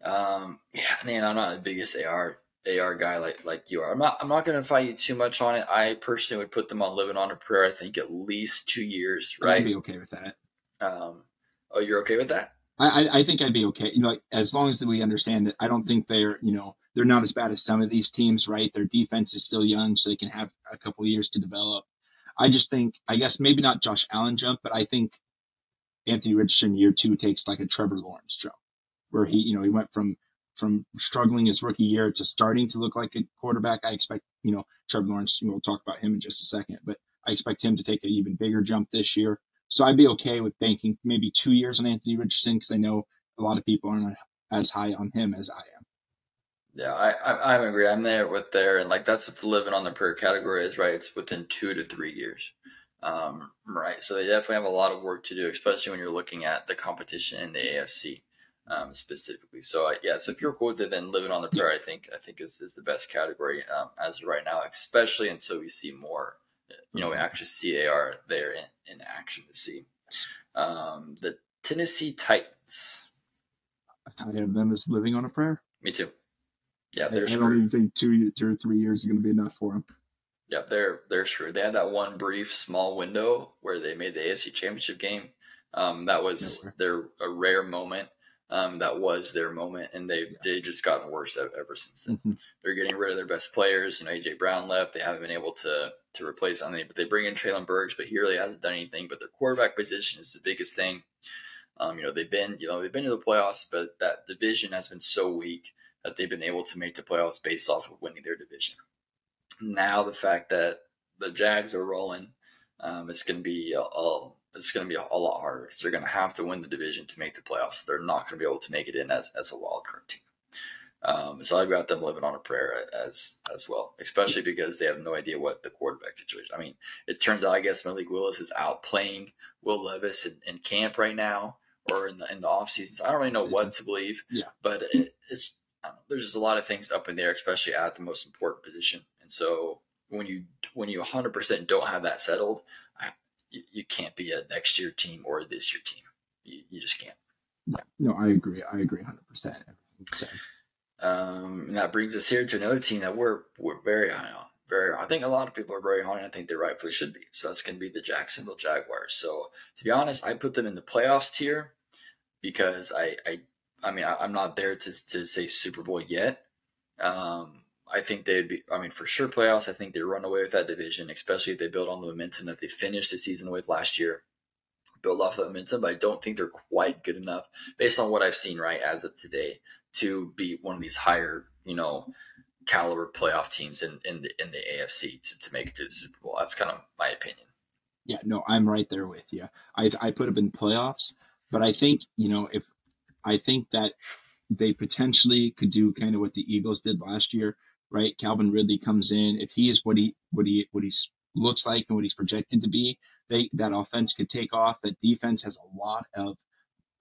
Um, yeah, man, I'm not the biggest AR AR guy like like you are. I'm not I'm not going to fight you too much on it. I personally would put them on living on a prayer. I think at least two years. Right? I'd be okay with that. Um, oh, you're okay with that? I, I think I'd be okay. You know, like, as long as we understand that, I don't think they're you know they're not as bad as some of these teams. Right? Their defense is still young, so they can have a couple years to develop. I just think, I guess maybe not Josh Allen jump, but I think Anthony Richardson year two takes like a Trevor Lawrence jump, where he you know he went from from struggling his rookie year to starting to look like a quarterback. I expect, you know, Trevor Lawrence, we'll talk about him in just a second, but I expect him to take an even bigger jump this year. So I'd be okay with banking maybe two years on Anthony Richardson because I know a lot of people aren't as high on him as I am. Yeah, I, I, I agree. I'm there with there, and like that's what the living on the prayer category is, right? It's within two to three years, um, right? So they definitely have a lot of work to do, especially when you're looking at the competition in the AFC um, specifically. So uh, yeah, so if you're cool with it, then living on the prayer, I think I think is, is the best category um, as of right now, especially until we see more. You know, we mm-hmm. actually see AR there in, in action to see um, the Tennessee Titans. I have them as living on a prayer. Me too. Yeah, they're. I, I don't even think two, two or three years is going to be enough for them. Yeah, they're they're screwed. They had that one brief small window where they made the AFC Championship game. Um, that was their a rare moment um, that was their moment, and they they just gotten worse ever since then. Mm-hmm. They're getting rid of their best players. You know, AJ Brown left. They haven't been able to to replace anything, but they bring in Treylon Burks, but he really hasn't done anything. But their quarterback position is the biggest thing. Um, you know, they've been you know they've been to the playoffs, but that division has been so weak that they've been able to make the playoffs based off of winning their division. Now the fact that the Jags are rolling um, it's going to be a, a it's going to be a, lot harder because they're going to have to win the division to make the playoffs. They're not going to be able to make it in as, as a wild card team. Um, so I've got them living on a prayer as as well, especially because they have no idea what the quarterback situation. I mean, it turns out I guess Malik Willis is out playing Will Levis in, in camp right now or in the in the off season. So I don't really know what to believe. Yeah, but it, it's there's just a lot of things up in there, especially at the most important position. And so when you when you 100% don't have that settled, you, you can't be a next year team or this year team. You, you just can't. Yeah, no, I agree. I agree 100%. Um, and that brings us here to another team that we're we're very high on. Very, I think a lot of people are very high, on. I think they rightfully should be. So that's going to be the Jacksonville Jaguars. So to be honest, I put them in the playoffs tier because I, I, I mean, I, am not there to to say Super Bowl yet. Um, I think they'd be. I mean, for sure playoffs. I think they run away with that division, especially if they build on the momentum that they finished the season with last year. Build off the momentum, but I don't think they're quite good enough based on what I've seen right as of today to be one of these higher, you know, caliber playoff teams in, in the in the AFC to, to make it to the Super Bowl. That's kind of my opinion. Yeah, no, I'm right there with you. I I put them in playoffs, but I think you know if I think that they potentially could do kind of what the Eagles did last year, right? Calvin Ridley comes in if he is what he what he what he's looks like and what he's projected to be, they that offense could take off. That defense has a lot of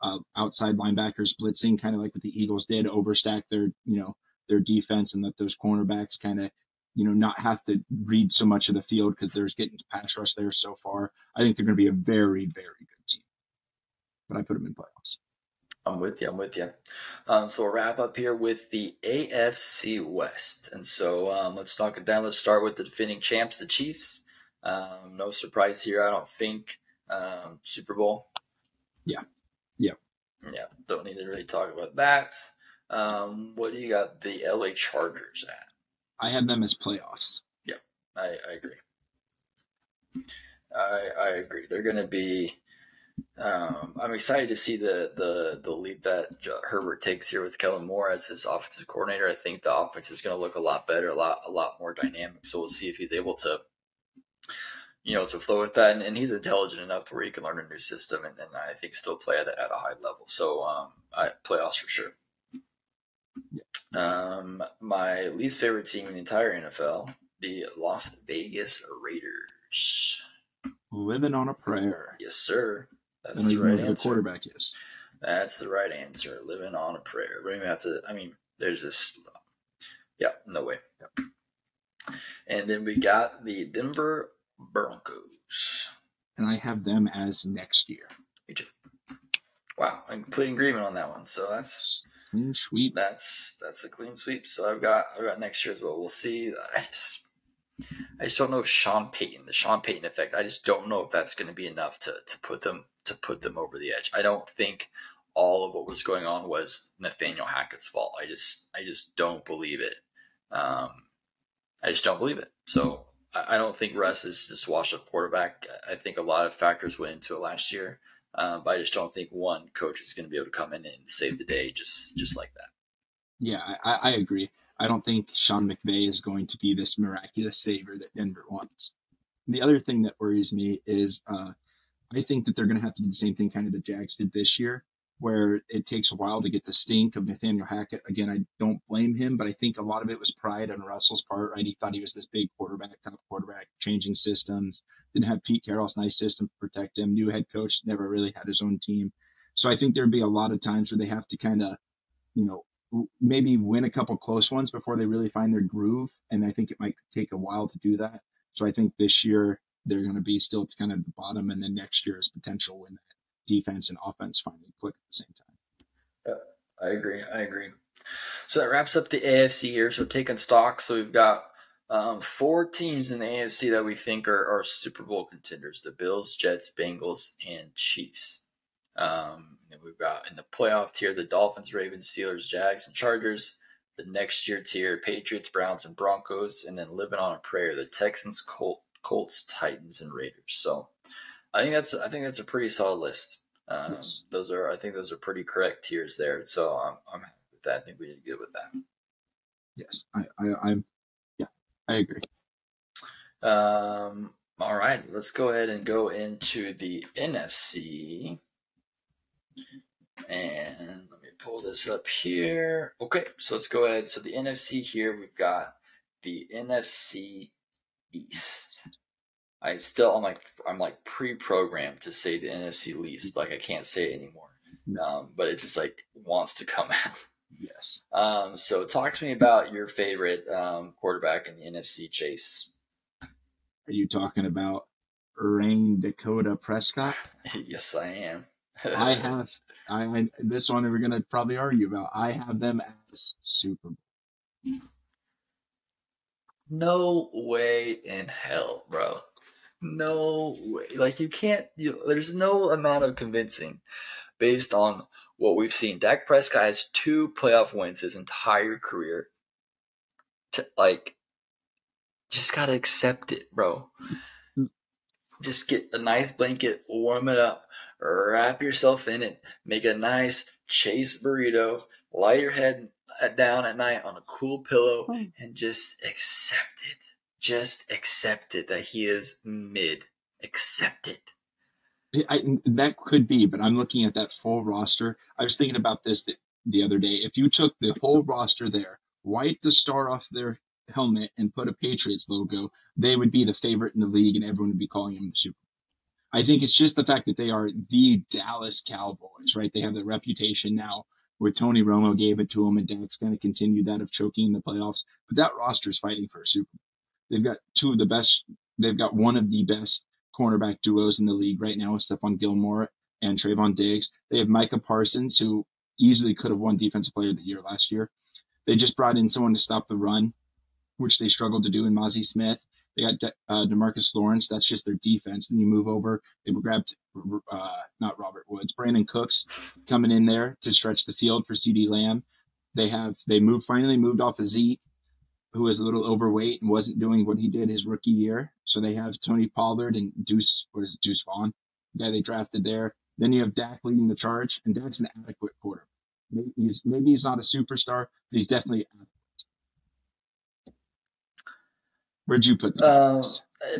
uh, outside linebackers blitzing, kind of like what the Eagles did, overstack their you know their defense and let those cornerbacks kind of you know not have to read so much of the field because there's getting to pass rush there so far. I think they're going to be a very very good team, but I put them in playoffs. I'm with you. I'm with you. Um, so we'll wrap up here with the AFC West, and so um, let's knock it down. Let's start with the defending champs, the Chiefs. Um, no surprise here, I don't think. Um, Super Bowl. Yeah. Yeah. Yeah. Don't need to really talk about that. Um, what do you got the LA Chargers at? I have them as playoffs. Yeah, I, I agree. I, I agree. They're going to be. Um, I'm excited to see the the the leap that Herbert takes here with Kellen Moore as his offensive coordinator. I think the offense is going to look a lot better, a lot a lot more dynamic. So we'll see if he's able to you know, to flow with that. And, and, he's intelligent enough to where he can learn a new system and, and I think still play at a, at a high level. So um, I playoffs for sure. Yeah. Um, my least favorite team in the entire NFL, the Las Vegas Raiders. Living on a prayer. Yes, sir. That's the right answer. Quarterback is. That's the right answer. Living on a prayer. We don't even have to. I mean, there's this. Yeah, no way. Yep. And then we got the Denver Broncos. And I have them as next year. Me too. Wow, I'm complete agreement on that one. So that's clean sweep. That's that's a clean sweep. So I've got I've got next year as well. We'll see. I just I just don't know if Sean Payton, the Sean Payton effect. I just don't know if that's going to be enough to to put them to put them over the edge. I don't think all of what was going on was Nathaniel Hackett's fault. I just I just don't believe it. Um, I just don't believe it. So I don't think Russ is just washed up quarterback. I think a lot of factors went into it last year, um, but I just don't think one coach is going to be able to come in and save the day just just like that. Yeah, I, I agree. I don't think Sean McVay is going to be this miraculous savior that Denver wants. The other thing that worries me is uh, I think that they're going to have to do the same thing kind of the Jags did this year, where it takes a while to get the stink of Nathaniel Hackett. Again, I don't blame him, but I think a lot of it was pride on Russell's part, right? He thought he was this big quarterback, top quarterback, changing systems, didn't have Pete Carroll's nice system to protect him, new head coach, never really had his own team. So I think there'd be a lot of times where they have to kind of, you know, maybe win a couple close ones before they really find their groove. And I think it might take a while to do that. So I think this year they're going to be still kind of the bottom, and then next year is potential when that defense and offense finally click at the same time. Yeah, I agree. I agree. So that wraps up the AFC here. So taking stock, so we've got um, four teams in the AFC that we think are, are Super Bowl contenders: the Bills, Jets, Bengals, and Chiefs. Um, and we've got in the playoff tier the Dolphins, Ravens, Steelers, Jags, and Chargers. The next year tier Patriots, Browns, and Broncos, and then living on a prayer the Texans, Colt, Colts, Titans, and Raiders. So I think that's I think that's a pretty solid list. Um, yes. Those are I think those are pretty correct tiers there. So I'm I'm happy with that. I think we did good with that. Yes, I, I I'm yeah I agree. Um, All right, let's go ahead and go into the NFC. And let me pull this up here. Okay, so let's go ahead. So the NFC here, we've got the NFC East. I still I'm like I'm like pre-programmed to say the NFC least, like I can't say it anymore. Um, but it just like wants to come out. Yes. Um, so talk to me about your favorite um, quarterback in the NFC chase. Are you talking about Rayne Dakota Prescott? yes, I am. I have. I, I this one we're gonna probably argue about. I have them as Super Bowl. No way in hell, bro. No way. Like you can't. You, there's no amount of convincing based on what we've seen. Dak Prescott has two playoff wins his entire career. To, like, just gotta accept it, bro. Mm. Just get a nice blanket, warm it up, wrap yourself in it, make a nice chase burrito, lie your head uh, down at night on a cool pillow, hmm. and just accept it. Just accept it that he is mid. Accept it. I, that could be, but I'm looking at that full roster. I was thinking about this the, the other day. If you took the whole roster there, wiped the star off their helmet, and put a Patriots logo, they would be the favorite in the league, and everyone would be calling them the Super Bowl. I think it's just the fact that they are the Dallas Cowboys, right? They have the reputation now where Tony Romo gave it to them, and Dak's going to continue that of choking in the playoffs. But that roster is fighting for a Super Bowl. They've got two of the best. They've got one of the best cornerback duos in the league right now with Stephon Gilmore and Trevon Diggs. They have Micah Parsons, who easily could have won Defensive Player of the Year last year. They just brought in someone to stop the run, which they struggled to do in Mazi Smith. They got De- uh, Demarcus Lawrence. That's just their defense. Then you move over. They grabbed uh, not Robert Woods, Brandin Cooks coming in there to stretch the field for CeeDee Lamb. They have they moved finally moved off of Zeke who was a little overweight and wasn't doing what he did his rookie year. So they have Tony Pollard and Deuce, what is it, Deuce Vaughn, the guy they drafted there. Then you have Dak leading the charge, and Dak's an adequate quarterback. Maybe he's maybe he's not a superstar, but he's definitely adequate. Where'd you put the uh,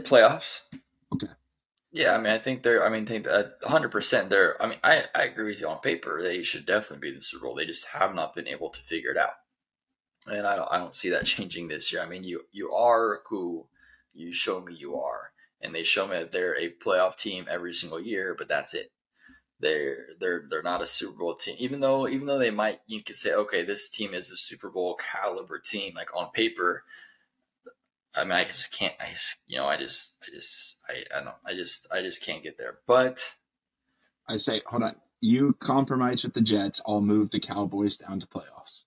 playoffs? Okay. Yeah, I mean, I think they're. I mean, think hundred percent. They're. I mean, I, I agree with you on paper. They should definitely be in the Super Bowl. They just have not been able to figure it out and I don't I don't see that changing this year. I mean, you you are who you show me you are, and they show me that they're a playoff team every single year, but that's it. They're they're they're not a Super Bowl team, even though even though they might you could say okay this team is a Super Bowl caliber team like on paper. I mean, I just can't. I you know, I just, I just, I, I don't, I just, I just can't get there. But I say, hold on. You compromise with the Jets. I'll move the Cowboys down to playoffs.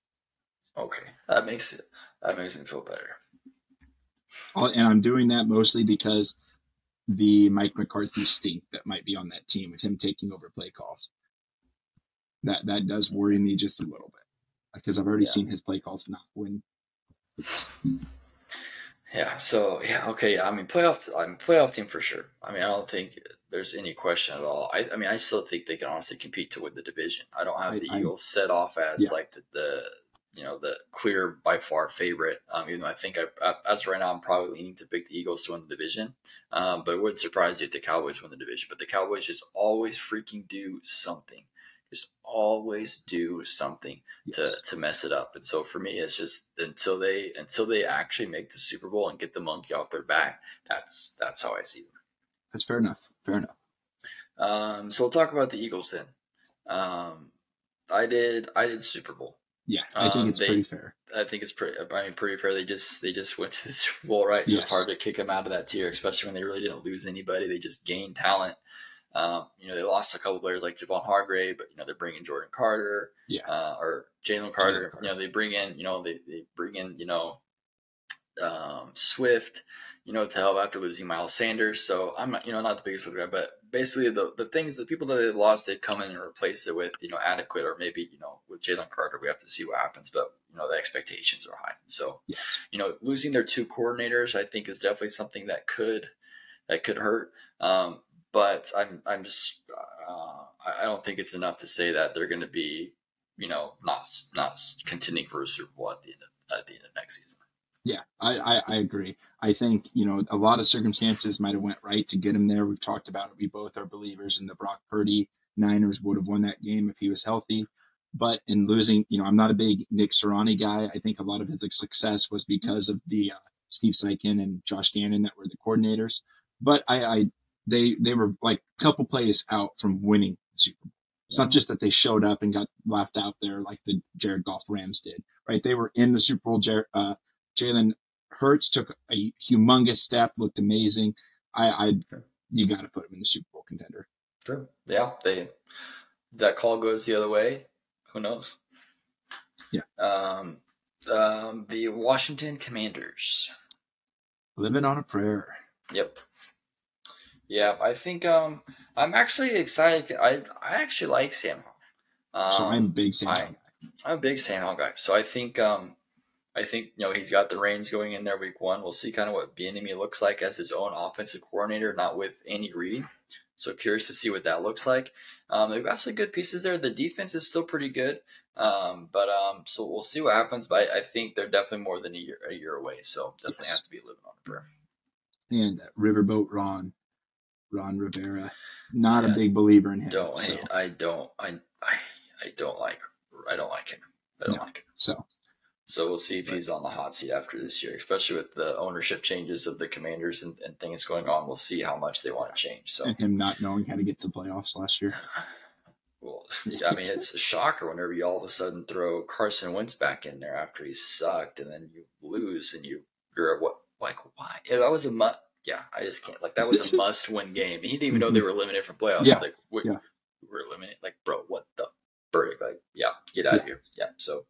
Okay, that makes it that makes me feel better. And I'm doing that mostly because the Mike McCarthy stink that might be on that team with him taking over play calls. That that does worry me just a little bit because I've already yeah. seen his play calls not win. Yeah. So yeah. Okay. Yeah. I mean, playoff. I'm playoff team for sure. I mean, I don't think there's any question at all. I, I mean, I still think they can honestly compete to win the division. I don't have I, the Eagles I, set off as yeah. like the, the you know the clear by far favorite. Um, even though I think I, as of right now I'm probably leaning to pick the Eagles to win the division, um, but it wouldn't surprise you if the Cowboys win the division. But the Cowboys just always freaking do something, just always do something yes. to to mess it up. And so for me, it's just until they until they actually make the Super Bowl and get the monkey off their back. That's that's how I see them. That's fair enough. Fair enough. Um, so we'll talk about the Eagles then. Um, I did I did Super Bowl. Yeah, I think um, it's they, pretty fair. I think it's pretty. I mean, pretty fair. They just they just went to the Super Bowl, right? So yes. it's hard to kick them out of that tier, especially when they really didn't lose anybody. They just gained talent. Um, you know, they lost a couple players like Javon Hargrave, but you know they're bringing Jordan Carter, yeah, uh, or Jalen Carter. Carter. You know, they bring in, you know, they, they bring in, you know, um, Swift, you know, to help after losing Miles Sanders. So I'm not, you know, not the biggest guy, but basically the, the things, the people that they lost, they've come in and replaced it with, you know, adequate or maybe, you know, with Jalen Carter, we have to see what happens, but you know, the expectations are high. So, yes. you know, losing their two coordinators, I think is definitely something that could, that could hurt. Um, but I'm, I'm just, uh, I don't think it's enough to say that they're going to be, you know, not, not contending for a Super Bowl at the end of, at the end of next season. Yeah, I, I, I, agree. I think, you know, a lot of circumstances might have went right to get him there. We've talked about it. We both are believers in the Brock Purdy Niners would have won that game if he was healthy. But in losing, you know, I'm not a big Nick Sirianni guy. I think a lot of his success was because of the uh, Steve Steichen and Josh Gannon that were the coordinators. But I, I they they were like a couple plays out from winning the Super Bowl. It's not just that they showed up and got laughed out there like the Jared Goff Rams did, right? They were in the Super Bowl. Jer- uh, Jalen Hurts took a humongous step, looked amazing. I, I you got to put him in the Super Bowl contender. Sure. Yeah, they that call goes the other way. Who knows? Yeah. Um, um, the Washington Commanders. Living on a prayer. Yep. Yeah, I think um, I'm actually excited. I I actually like Sam. Um, so I'm a big Sam. I, I'm a big Sam Howell guy. So I think um, I think you know he's got the reins going in there week one. We'll see kind of what Bieniemy looks like as his own offensive coordinator, not with Andy Reid. So curious to see what that looks like. Um, they've got some good pieces there. The defense is still pretty good, um, but um, so we'll see what happens. But I, I, think they're definitely more than a year a year away. So definitely yes. have to be living on a prayer. And Riverboat Ron, Ron Rivera, not yeah, a big believer in him. Don't so. I don't I, I I don't like I don't like him. I don't no, like him. So so we'll see if he's on the hot seat after this year, especially with the ownership changes of the Commanders and, and things going on. We'll see how much they want to change. So and him not knowing how to get to playoffs last year. Well, yeah, I mean, it's a shocker whenever you all of a sudden throw Carson Wentz back in there after he sucked, and then you lose, and you you're what like why? Yeah, that was a. Yeah, I just can't like that was a must win game. He didn't even know they mm-hmm. were eliminated from playoffs. Yeah. Like, we, yeah. we were eliminated. Like, bro, what the verdict? Like, yeah, get out yeah. of here. Yeah. So,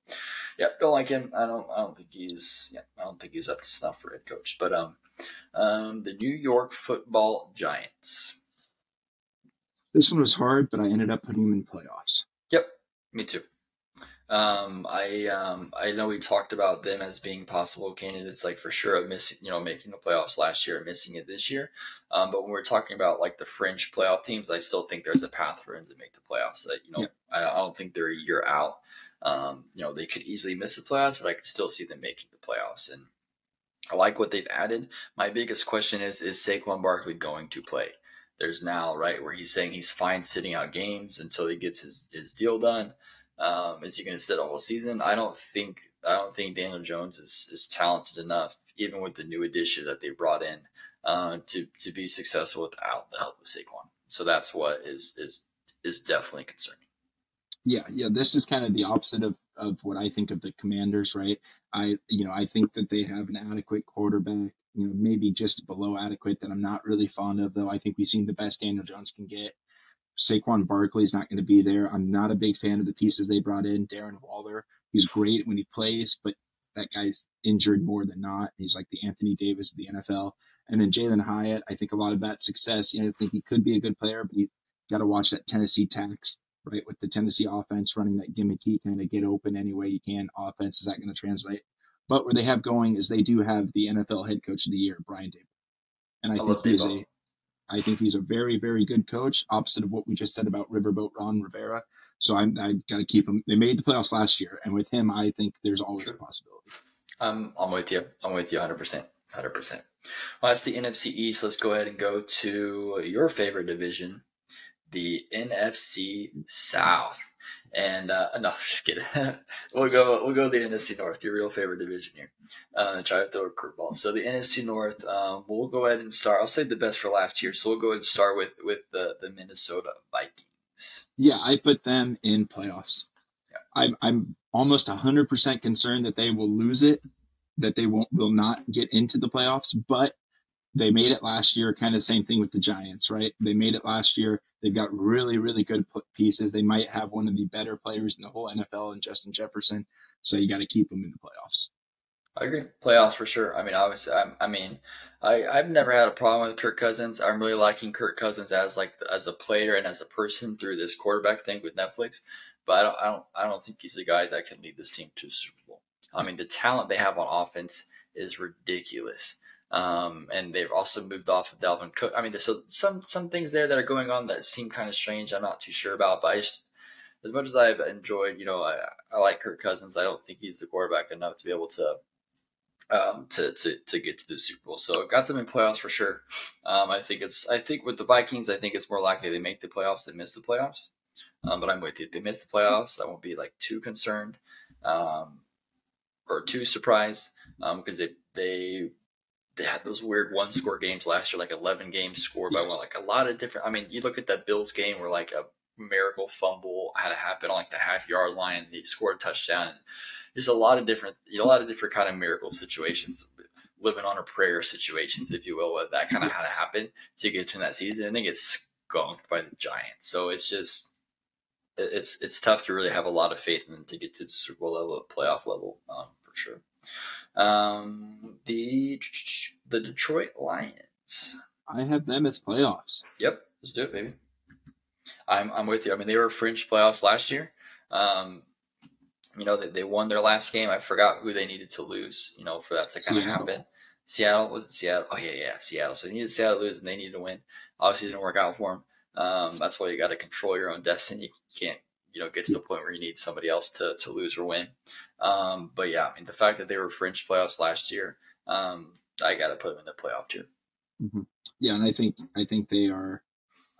yeah, don't like him. I don't. I don't think he's. Yeah, I don't think he's up to snuff for head coach. But um, um, the New York Football Giants. This one was hard, but I ended up putting him in playoffs. Yep, me too. Um, I um, I know we talked about them as being possible candidates, like for sure of missing, you know, making the playoffs last year and missing it this year. Um, but when we're talking about like the fringe playoff teams, I still think there's a path for them to make the playoffs. That you know, yeah. I, I, don't think they're a year out. Um, you know, they could easily miss the playoffs, but I could still see them making the playoffs. And I like what they've added. My biggest question is: Is Saquon Barkley going to play? There's now right where he's saying he's fine sitting out games until he gets his his deal done. Um, is he going to sit all season? I don't think. I don't think Daniel Jones is, is talented enough, even with the new addition that they brought in, uh, to to be successful without the help of Saquon. So that's what is is is definitely concerning. Yeah, yeah. This is kind of the opposite of, of what I think of the Commanders, right? I you know I think that they have an adequate quarterback, you know, maybe just below adequate that I'm not really fond of, though. I think we've seen the best Daniel Jones can get. Saquon Barkley is not going to be there. I'm not a big fan of the pieces they brought in. Darren Waller, he's great when he plays, but that guy's injured more than not. He's like the Anthony Davis of the NFL. And then Jalin Hyatt, I think a lot of that success, you know, I think he could be a good player, but you got to watch that Tennessee tax, right? With the Tennessee offense running that gimmicky kind of get open any way you can offense, is that going to translate? But where they have going is they do have the NFL head coach of the year, Brian Daboll. And I, I think he's a I think he's a very, very good coach, opposite of what we just said about Riverboat Ron Rivera. So I'm, I got to keep him. They made the playoffs last year, and with him, I think there's always sure. a possibility. Um, I'm with you. I'm with you 100%. 100%. Well, that's the NFC East. Let's go ahead and go to your favorite division, the NFC South. And uh, no, just kidding. we'll go. We'll go the NFC North, your real favorite division here. Uh, try to throw a curveball. So the NFC North, um, we'll go ahead and start. I'll save the best for last year. So we'll go ahead and start with with the the Minnesota Vikings. Yeah, I put them in playoffs. Yeah. I'm I'm almost hundred percent concerned that they will lose it, that they won't will not get into the playoffs. But they made it last year. Kind of same thing with the Giants, right? They made it last year. They've got really, really good pieces. They might have one of the better players in the whole NFL and Justin Jefferson. So you got to keep them in the playoffs. I agree. Playoffs for sure. I mean, obviously, I, I mean, I, I've never had a problem with Kirk Cousins. I'm really liking Kirk Cousins as like as a player and as a person through this quarterback thing with Netflix. But I don't, I don't, I don't think he's a guy that can lead this team to Super Bowl. I mean, the talent they have on offense is ridiculous. Um, and they've also moved off of Dalvin Cook. I mean, there's some some things there that are going on that seem kind of strange. I'm not too sure about, but just, as much as I've enjoyed, you know, I, I like Kirk Cousins. I don't think he's the quarterback enough to be able to um, to, to to get to the Super Bowl. So got them in playoffs for sure. Um, I think it's I think with the Vikings, I think it's more likely they make the playoffs than miss the playoffs. Um, but I'm with you. If they miss the playoffs, I won't be like too concerned um, or too surprised because um, they they they had those weird one score games last year, like 11 games scored by yes. like a lot of different. I mean, you look at that Bills game where like a miracle fumble had to happen on like the half yard line, and he scored a touchdown. And There's a lot of different, you know, a lot of different kind of miracle situations, living on a prayer situations, if you will, where that kind of yes. had to happen to get to that season, and they get skunked by the Giants. So it's just it's it's tough to really have a lot of faith in them to get to the Super Bowl level, playoff level, um, for sure. Um, the the Detroit Lions. I have them as playoffs. Yep, let's do it, baby. I'm I'm with you. I mean, they were fringe playoffs last year. Um, you know, they, they won their last game. I forgot who they needed to lose. You know, for that to kind of happen. Seattle was it Seattle? Oh yeah, yeah, Seattle. So they needed Seattle to lose, and they needed to win. Obviously, it didn't work out for them. Um, that's why you got to control your own destiny. You can't, you know, get to the point where you need somebody else to, to lose or win. Um, but yeah, I mean, the fact that they were fringe playoffs last year, um, I got to put them in the playoff tier. Mm-hmm. Yeah, and I think I think they are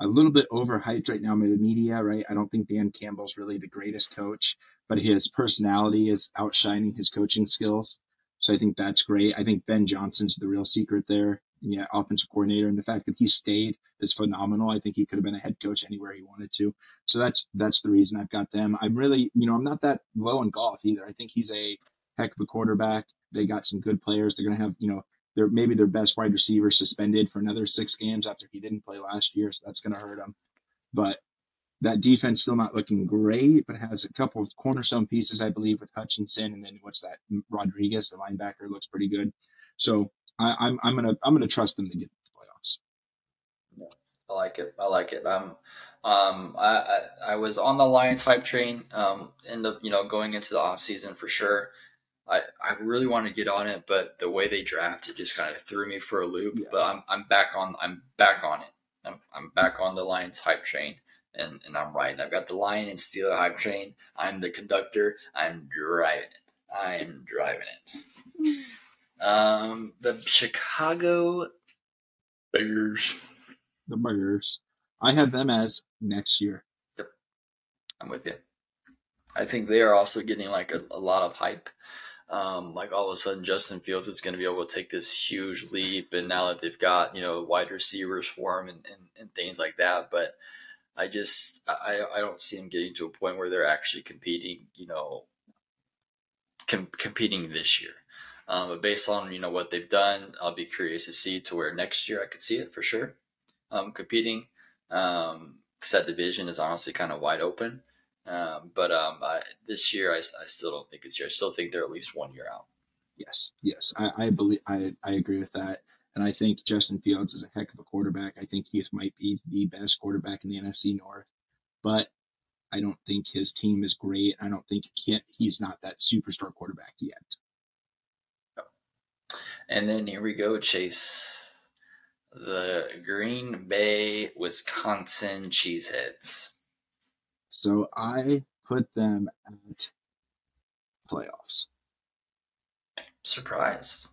a little bit overhyped right now by the media, right? I don't think Dan Campbell's really the greatest coach, but his personality is outshining his coaching skills. So I think that's great. I think Ben Johnson's the real secret there yeah, offensive coordinator, and the fact that he stayed is phenomenal. I think he could have been a head coach anywhere he wanted to. So that's that's the reason I've got them. I'm really, you know, I'm not that low in Goff either. I think he's a heck of a quarterback. They got some good players. They're going to have, you know, their maybe their best wide receiver suspended for another six games after he didn't play last year, so that's going to hurt them. But that defense still not looking great, but has a couple of cornerstone pieces, I believe, with Hutchinson and then what's that Rodriguez, the linebacker, looks pretty good. So I, am I'm, I'm gonna I'm gonna trust them to get to the playoffs. Yeah, I like it. I like it. Um, um, I, I, I was on the Lions hype train. Um, end up you know going into the off season for sure. I, I really want to get on it, but the way they drafted just kind of threw me for a loop. Yeah. But I'm, I'm back on I'm back on it. I'm, I'm back on the Lions hype train, and, and I'm riding. I've got the Lion and Steeler hype train. I'm the conductor. I'm driving it. I am driving it. Um, the Chicago Bears. The Bears. I have them as next year. Yep. I'm with you. I think they are also getting like a, a lot of hype. Um, like all of a sudden, Justin Fields is going to be able to take this huge leap, and now that they've got you know wide receivers for him and, and, and things like that, but I just I, I don't see him getting to a point where they're actually competing, you know, com- competing this year. Um, but based on you know what they've done, I'll be curious to see to where next year I could see it for sure. Um, competing, um, because that division is honestly kind of wide open. Um, but um, I, this year I, I still don't think it's year. I still think they're at least one year out. Yes, yes, I, I believe I, I agree with that, and I think Justin Fields is a heck of a quarterback. I think he might be the best quarterback in the NFC North, but I don't think his team is great. I don't think he he's not that superstar quarterback yet. And then here we go, Chase. The Green Bay, Wisconsin Cheeseheads. So I put them at playoffs. Surprised.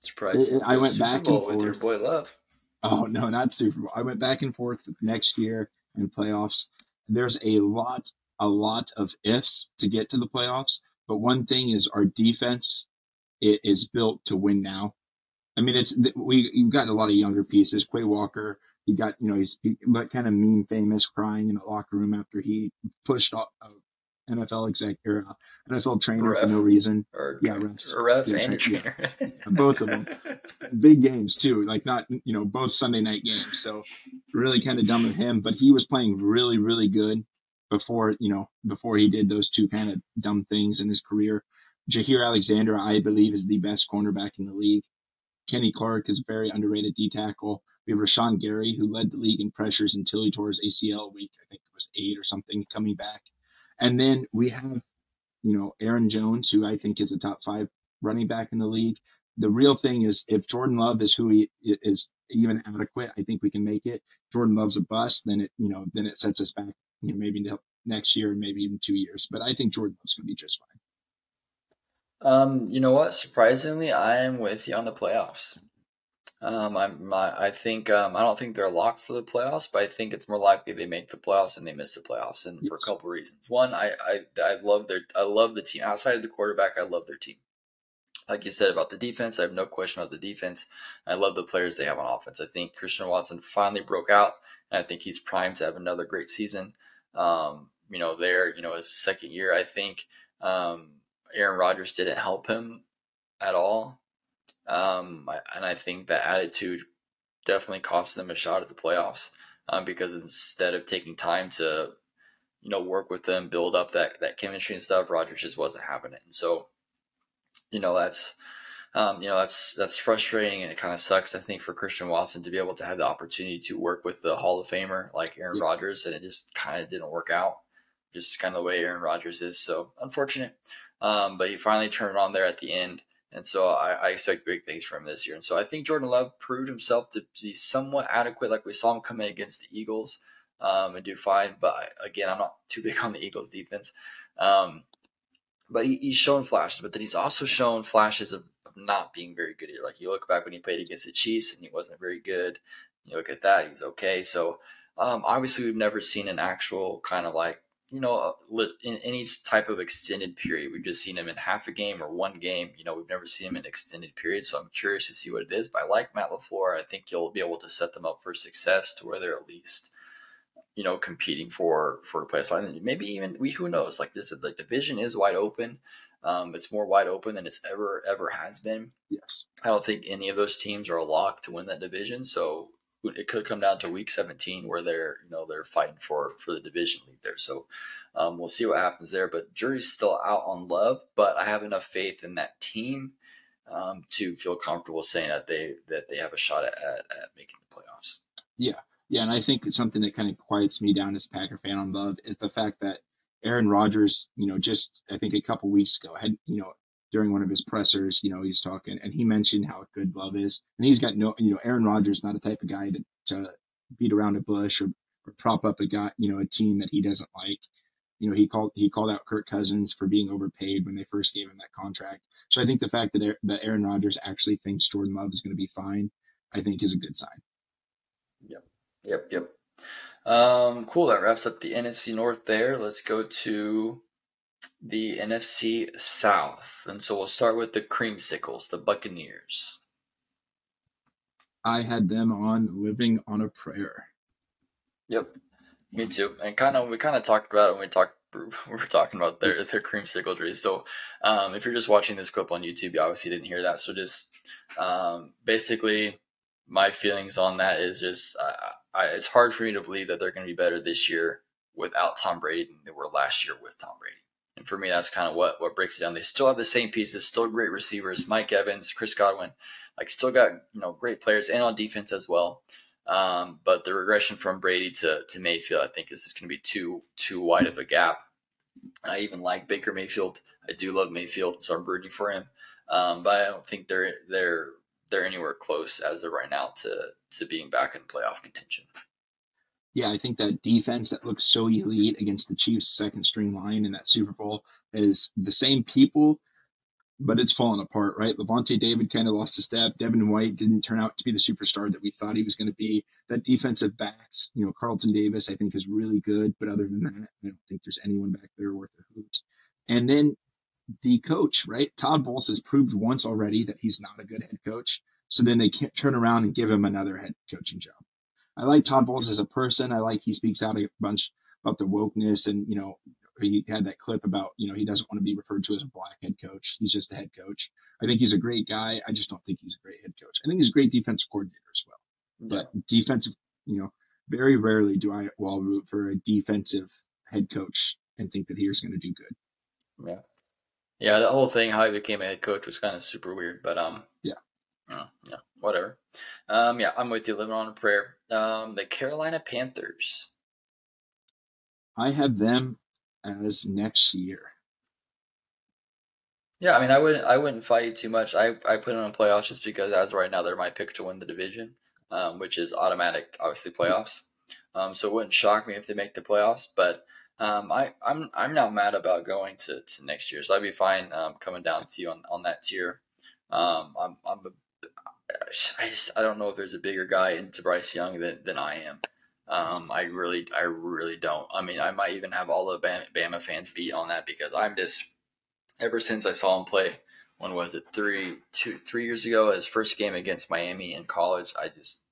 Surprised. I went Super back Bowl and forth. with your boy Love. Oh no, not Super Bowl. I went back and forth next year in playoffs. There's a lot, a lot of ifs to get to the playoffs. But one thing is our defense it is built to win now. I mean, it's we you've got a lot of younger pieces. Quay Walker, he got you know he's he, kind of meme famous, crying in the locker room after he pushed a NFL exec or uh, NFL trainer ref. for no reason. Or, yeah, refs. Or ref yeah, and trainer. Yeah. both of them, big games too. Like not you know both Sunday night games. So really kind of dumb of him, but he was playing really really good before you know before he did those two kind of dumb things in his career. Jaire Alexander, I believe, is the best cornerback in the league. Kenny Clark is a very underrated D tackle. We have Rashan Gary, who led the league in pressures until he tore his ACL week, I think it was eight or something, coming back. And then we have, you know, Aaron Jones, who I think is a top five running back in the league. The real thing is if Jordan Love is who he is even adequate, I think we can make it. Jordan Love's a bust, then it, you know, then it sets us back, you know, maybe next year and maybe even two years. But I think Jordan Love's going to be just fine. Um, you know what? Surprisingly, I am with you on the playoffs. Um, I'm my, I think um, I don't think they're locked for the playoffs, but I think it's more likely they make the playoffs and they miss the playoffs, and yes. for a couple reasons. One, I, I I love their I love the team outside of the quarterback. I love their team. Like you said about the defense, I have no question about the defense. I love the players they have on offense. I think Christian Watson finally broke out, and I think he's primed to have another great season. Um, you know, there, you know, his second year, I think um, Aaron Rodgers didn't help him at all. Um, and I think that attitude definitely cost them a shot at the playoffs um, because instead of taking time to, you know, work with them, build up that, that chemistry and stuff, Rodgers just wasn't having it. And so, you know, that's, um, you know, that's, that's frustrating and it kind of sucks, I think, for Christian Watson to be able to have the opportunity to work with the Hall of Famer like Aaron. Rodgers and it just kind of didn't work out. Just kind of the way Aaron Rodgers is. So unfortunate. Um, but he finally turned on there at the end. And so I, I, expect big things from him this year. And so I think Jordan Love proved himself to be somewhat adequate. Like we saw him come in against the Eagles um, and do fine. But again, I'm not too big on the Eagles defense. Um, but he, he's shown flashes, but then he's also shown flashes of, of not being very good. Like you look back when he played against the Chiefs and he wasn't very good. You look at that, he was okay. So um, obviously, we've never seen an actual kind of like you know, uh, in any type of extended period. We've just seen him in half a game or one game. You know, we've never seen him in extended period. So I'm curious to see what it is. But I like Matt LaFleur. I think he'll be able to set them up for success to where they're at least, you know, competing for for a place. Maybe even we who knows. Like this, the division is wide open. Um, it's more wide open than it's ever ever has been. Yes, I don't think any of those teams are a lock to win that division. So it could come down to week 17 where they're you know they're fighting for for the division lead there. So um, we'll see what happens there but jury's still out on love but i have enough faith in that team um, to feel comfortable saying that they that they have a shot at, at, making the playoffs. Yeah. Yeah and i think something that kind of quiets me down as a packer fan on love is the fact that aaron rodgers you know just i think a couple weeks ago had you know during one of his pressers, you know, he's talking and he mentioned how good Love is. And he's got no, you know, Aaron Rodgers not a type of guy to, to beat around a bush or, or prop up a guy, you know, a team that he doesn't like. You know, he called he called out Kirk Cousins for being overpaid when they first gave him that contract. So I think the fact that that Aaron Rodgers actually thinks Jordan Love is going to be fine, I think is a good sign. Yep, yep, yep. Um, cool. That wraps up the NFC North. There. Let's go to the NFC South. And so we'll start with the Creamsicles, the Buccaneers. I had them on living on a prayer. Yep, me too. And kind of, we kind of talked about it when we talked. We were talking about their their creamsicle trees. So, um, if you're just watching this clip on YouTube, you obviously didn't hear that. So, just um, basically, my feelings on that is just uh, I, it's hard for me to believe that they're going to be better this year without Tom Brady than they were last year with Tom Brady. And for me, that's kind of what what breaks it down. They still have the same pieces, still great receivers, Mike Evans, Chris Godwin, like still got you know great players and on defense as well. Um, but the regression from Brady to to Mayfield, I think, is just going to be too too wide of a gap. I even like Baker Mayfield. I do love Mayfield, so I'm rooting for him. Um, but I don't think they're they're they're anywhere close as of right now to to being back in playoff contention yeah, I think that defense that looks so elite against the Chiefs' second string line in that Super Bowl is the same people, but it's fallen apart, right? Lavonte David kind of lost a step. Devin White didn't turn out to be the superstar that we thought he was going to be. That defensive backs, you know, Carlton Davis, I think is really good, but other than that, I don't think there's anyone back there worth a hoot. And then the coach, right? Todd Bowles has proved once already that he's not a good head coach. So then they can't turn around and give him another head coaching job. I like Todd Bowles as a person. I like he speaks out a bunch about the wokeness and you know he had that clip about you know he doesn't want to be referred to as a black head coach. He's just a head coach. I think he's a great guy. I just don't think he's a great head coach. I think he's a great defensive coordinator as well. Yeah. But defensive, you know, very rarely do I well root for a defensive head coach and think that he's going to do good. Yeah. Yeah, the whole thing how he became a head coach was kind of super weird, but um, yeah, yeah, whatever. Um, yeah, I'm with you. Living on a prayer. Um, the Carolina Panthers. I have them as next year. Yeah, I mean, I wouldn't, I wouldn't fight you too much. I, I put them in playoffs just because as right now they're my pick to win the division, um, which is automatic, obviously playoffs. Um, so it wouldn't shock me if they make the playoffs, but Um, I, I'm I'm not mad about going to, to next year, so I'd be fine um, coming down to you on, on that tier. Um, I'm I'm a, I just I don't know if there's a bigger guy into Bryce Young than, than I am. Um, I really I really don't. I mean, I might even have all the Bama, fans beat on that because I'm just ever since I saw him play. When was it? Three, two, three years ago, his first game against Miami in college. I just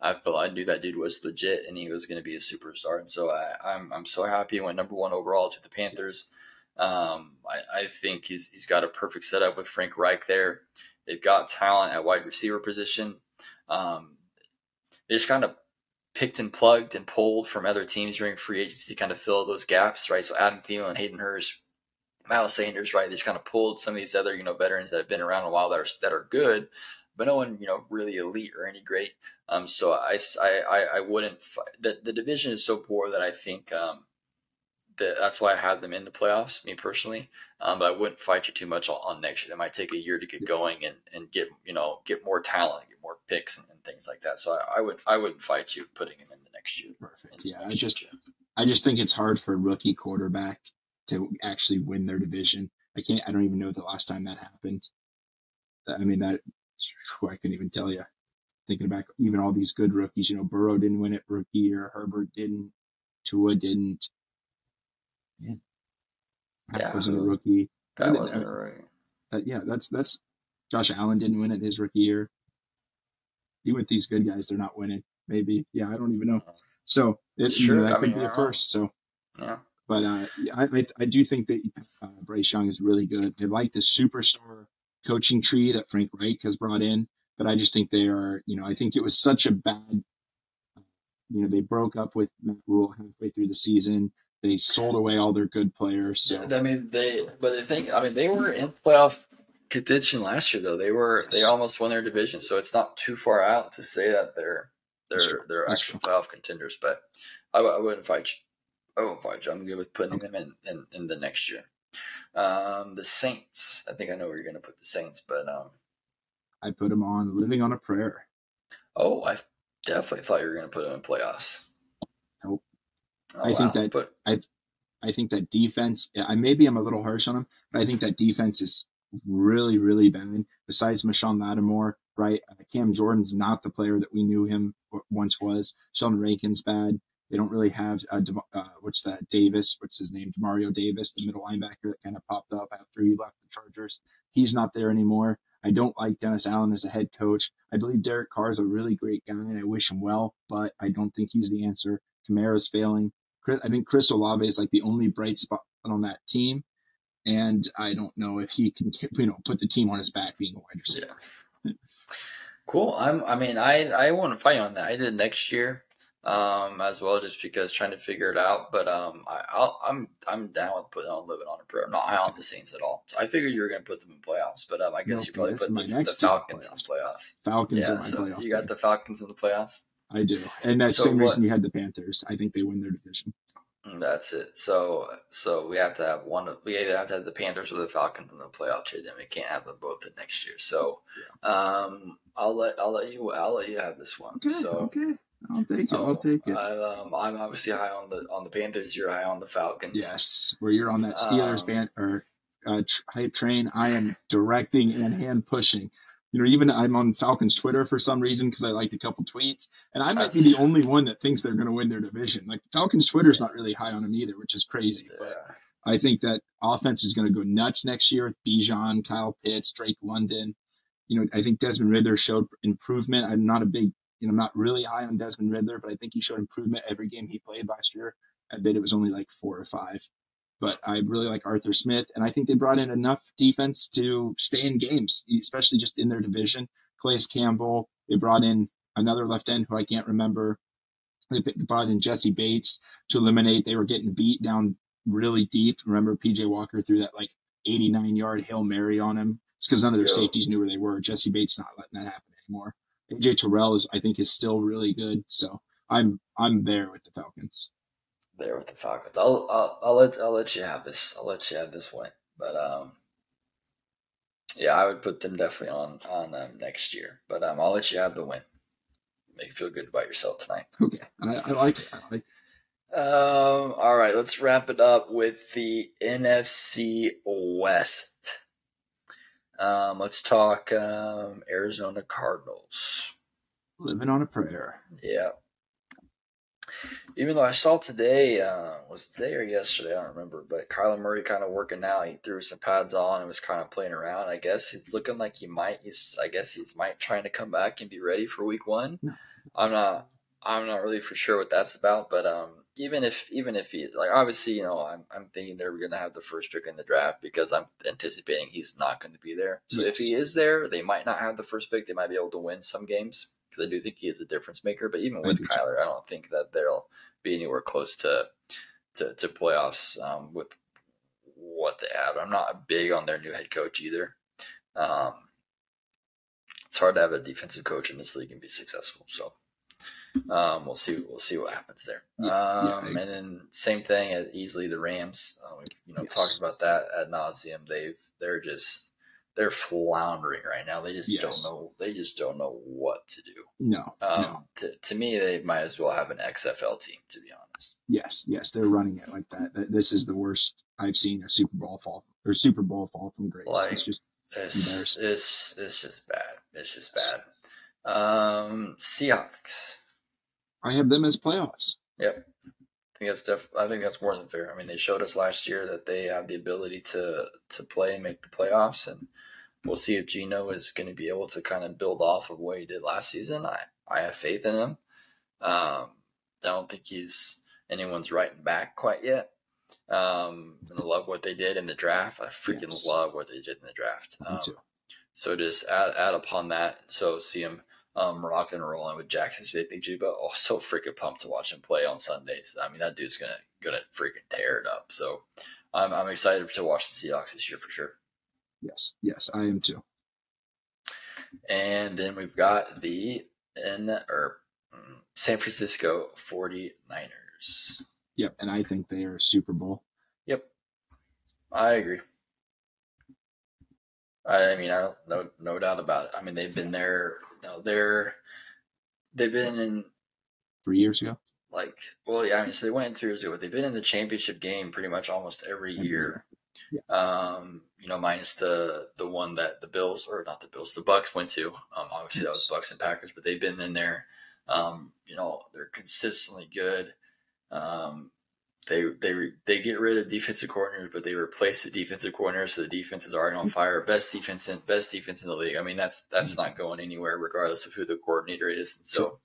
I felt I knew that dude was legit and he was going to be a superstar. And so I, I'm I'm so happy he went number one overall to the Panthers. Um, I, I think he's he's got a perfect setup with Frank Reich there. They've got talent at wide receiver position. Um, they just kind of picked and plugged and pulled from other teams during free agency to kind of fill those gaps, right? So Adam Thielen, Hayden Hurst, Miles Sanders, right? They just kind of pulled some of these other, you know, veterans that have been around a while that are that are good, but no one, you know, really elite or any great. Um, so I, I, I wouldn't. The, the division is so poor that I think um, that that's why I have them in the playoffs. Me personally, um, but I wouldn't fight you too much on, on, next year. They might take a year to get going and, and get you know get more talent, get more picks and, and things like that. So I, I, would I wouldn't fight you putting him in the next year. Perfect. Yeah, I just year. I just think it's hard for a rookie quarterback to actually win their division. I can't. I don't even know the last time that happened. I mean that I couldn't even tell you thinking back, even all these good rookies, you know, Burrow didn't win it rookie year, Herbert didn't, Tua didn't. Man, Pat yeah, wasn't a rookie. That wasn't uh, right. Uh, yeah, that's that's Josh Allen didn't win it his rookie year. Even with these good guys, they're not winning. Maybe, yeah, I don't even know. So it, you know, that I could mean, be a first. So yeah, but uh, I, I, I do think that uh, Bryce Young is really good. They like the superstar coaching tree that Frank Reich has brought in but I just think they are, you know, I think it was such a bad, you know, they broke up with Matt Rhule halfway through the season. They sold away all their good players. So I mean, they, but I think, I mean, they were in playoff contention last year, though. They were, they almost won their division, so it's not too far out to say that they're they're they're actual playoff contenders. But I, I wouldn't fight you. I wouldn't fight you. I'm good with putting them in, in, in the next year. Um, the Saints. I think I know where you're going to put the Saints, but um, I put them on Living on a Prayer. Oh, I definitely thought you were going to put them in playoffs. Oh, I wow. think that but, I I think that defense. I maybe I'm a little harsh on him, but I think that defense is really really bad. Besides Marshon Lattimore, right? Uh, Cam Jordan's not the player that we knew him once was. Sheldon Rankins bad. They don't really have uh, uh, what's that Davis? What's his name? Demario Davis, the middle linebacker that kind of popped up after he left the Chargers. He's not there anymore. I don't like Dennis Allen as a head coach. I believe Derek Carr is a really great guy, and I wish him well, but I don't think he's the answer. Kamara's failing. I think Chris Olave is like the only bright spot on that team, and I don't know if he can, you know, put the team on his back being a wide receiver. Yeah. cool. I'm. I mean, I I want to fight on that. I did next year um, as well, just because trying to figure it out. But um, I, I'll, I'm I'm down with putting on living on a prayer. I'm not high on the Saints at all. So I figured you were going to put them in playoffs, but um, I guess no, you probably put the, the Falcons in playoffs. Falcons yeah, so playoffs. You got the Falcons in the playoffs. I do, and that's so same what, reason you had the Panthers. I think they win their division. Mm, that's it. So so we have to have one. of We either have to have the Panthers or the Falcons in the playoff trade. Then we can't have them both in next year. So um, I'll let I'll let you I'll let you have this one. Okay, so okay. I'll take it. I'll take it. I, um, I'm obviously high on the on the Panthers. You're high on the Falcons. Yes, where you're on that Steelers um, band or uh, hype train. I am directing and hand pushing. You know, even I'm on Falcons Twitter for some reason because I liked a couple tweets, and I might be the only one that thinks they're going to win their division. Like Falcons Twitter's not really high on them either, which is crazy. Yeah. But I think that offense is going to go nuts next year with Bijan, Kyle Pitts, Drake London. You know, I think Desmond Ridder showed improvement. I'm not a big you know, I'm not really high on Desmond Ridder, but I think he showed improvement every game he played last year. I bet it was only like four or five. But I really like Arthur Smith, and I think they brought in enough defense to stay in games, especially just in their division. Calais Campbell, they brought in another left end who I can't remember. They brought in Jessie Bates to eliminate. They were getting beat down really deep. Remember, PJ Walker threw that like 89 yard Hail Mary on him. It's because none of their safeties knew where they were. Jessie Bates not letting that happen anymore. AJ Terrell is I think is still really good. So I'm I'm there with the Falcons. There with the Falcons. I'll I'll, I'll let I'll let you have this. I'll let you have this one. But um, yeah, I would put them definitely on on um, next year. But um, I'll let you have the win. Make you feel good about yourself tonight. Okay, I, I like it. I like. It. Um, all right, let's wrap it up with the NFC West. Um, let's talk um, Arizona Cardinals. Living on a prayer. Yeah. Even though I saw today, uh, was or yesterday? I don't remember. But Kyler Murray kind of working out. He threw some pads on and was kind of playing around. I guess he's looking like he might. He's. I guess he's might trying to come back and be ready for Week One. I'm not. I'm not really for sure what that's about. But um, even if even if he like obviously you know I'm I'm thinking they're going to have the first pick in the draft because I'm anticipating he's not going to be there. So if he is there, they might not have the first pick. They might be able to win some games because I do think he is a difference maker. But even with. Kyler, I don't think that they'll be anywhere close to to, to playoffs um, with what they have. I'm not big on their new head coach either. Um, it's hard to have a defensive coach in this league and be successful. So um, we'll see. We'll see what happens there. Yeah, yeah, um, agree. and then same thing as easily the Rams. Uh, we've you know Yes. talked about that ad nauseum. They've they're just they're floundering right now. They just Yes. don't know. They just don't know what to do. No, Um, no. to, to me, they might as well have an XFL team. To be honest. Yes, yes, they're running it like that. This is the worst I've seen a Super Bowl fall or Super Bowl fall from grace. Like- it's just It's Embarrassing. it's it's just bad. It's just bad. Um, Seahawks. I have them as playoffs. Yep. I think that's def- I think that's more than fair. I mean, they showed us last year that they have the ability to to play and make the playoffs, and we'll see if Geno is going to be able to kind of build off of what he did last season. I I have faith in him. Um, I don't think he's anyone's writing back quite yet. Um, and I love what they did in the draft. I freaking Yes. love what they did in the draft. Me Um, too. so just add, add upon that. So see him um, rocking and rolling with Jaxon Smith-Njigba. Oh, so freaking pumped to watch him play on Sundays. I mean, that dude's gonna gonna freaking tear it up. So I'm I'm excited to watch the Seahawks this year for sure. Yes, yes, I am too. And then we've got the N or mm, San Francisco 49ers. Yep, and I think they are Super Bowl. Yep, I agree. I I mean, I don't no no doubt about it. I mean, they've been there. You know, they're they've been in Three years ago. like well yeah i mean so they went in three years ago but they've been in the championship game pretty much almost Every year um you know minus the the one that the bills or not the bills the bucks went to. Um obviously that was bucks and packers but they've been in there. Um you know they're consistently good. Um they they they get rid of defensive coordinators, but they replace the defensive coordinator, so the defense is already on fire. Best defense in best defense in the league. I mean, that's that's not going anywhere, regardless of who the coordinator is. And so,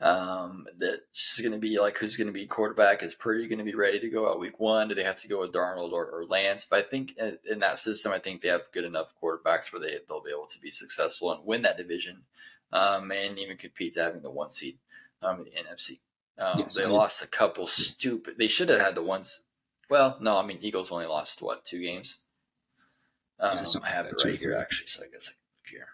um, that's going to be like who's going to be quarterback. Is Purdy going to be ready to go out week one? Do they have to go with Darnold or, or Lance? But I think in, in that system, I think they have good enough quarterbacks where they they'll be able to be successful and win that division, um, and even compete to having the one seed um, in the NFC. Um, Yes, they I- lost a couple stupid. They should have had the ones. Well, no, I mean Eagles only lost what two games. Um, Yeah, I have it right here actually, so I guess I can look here.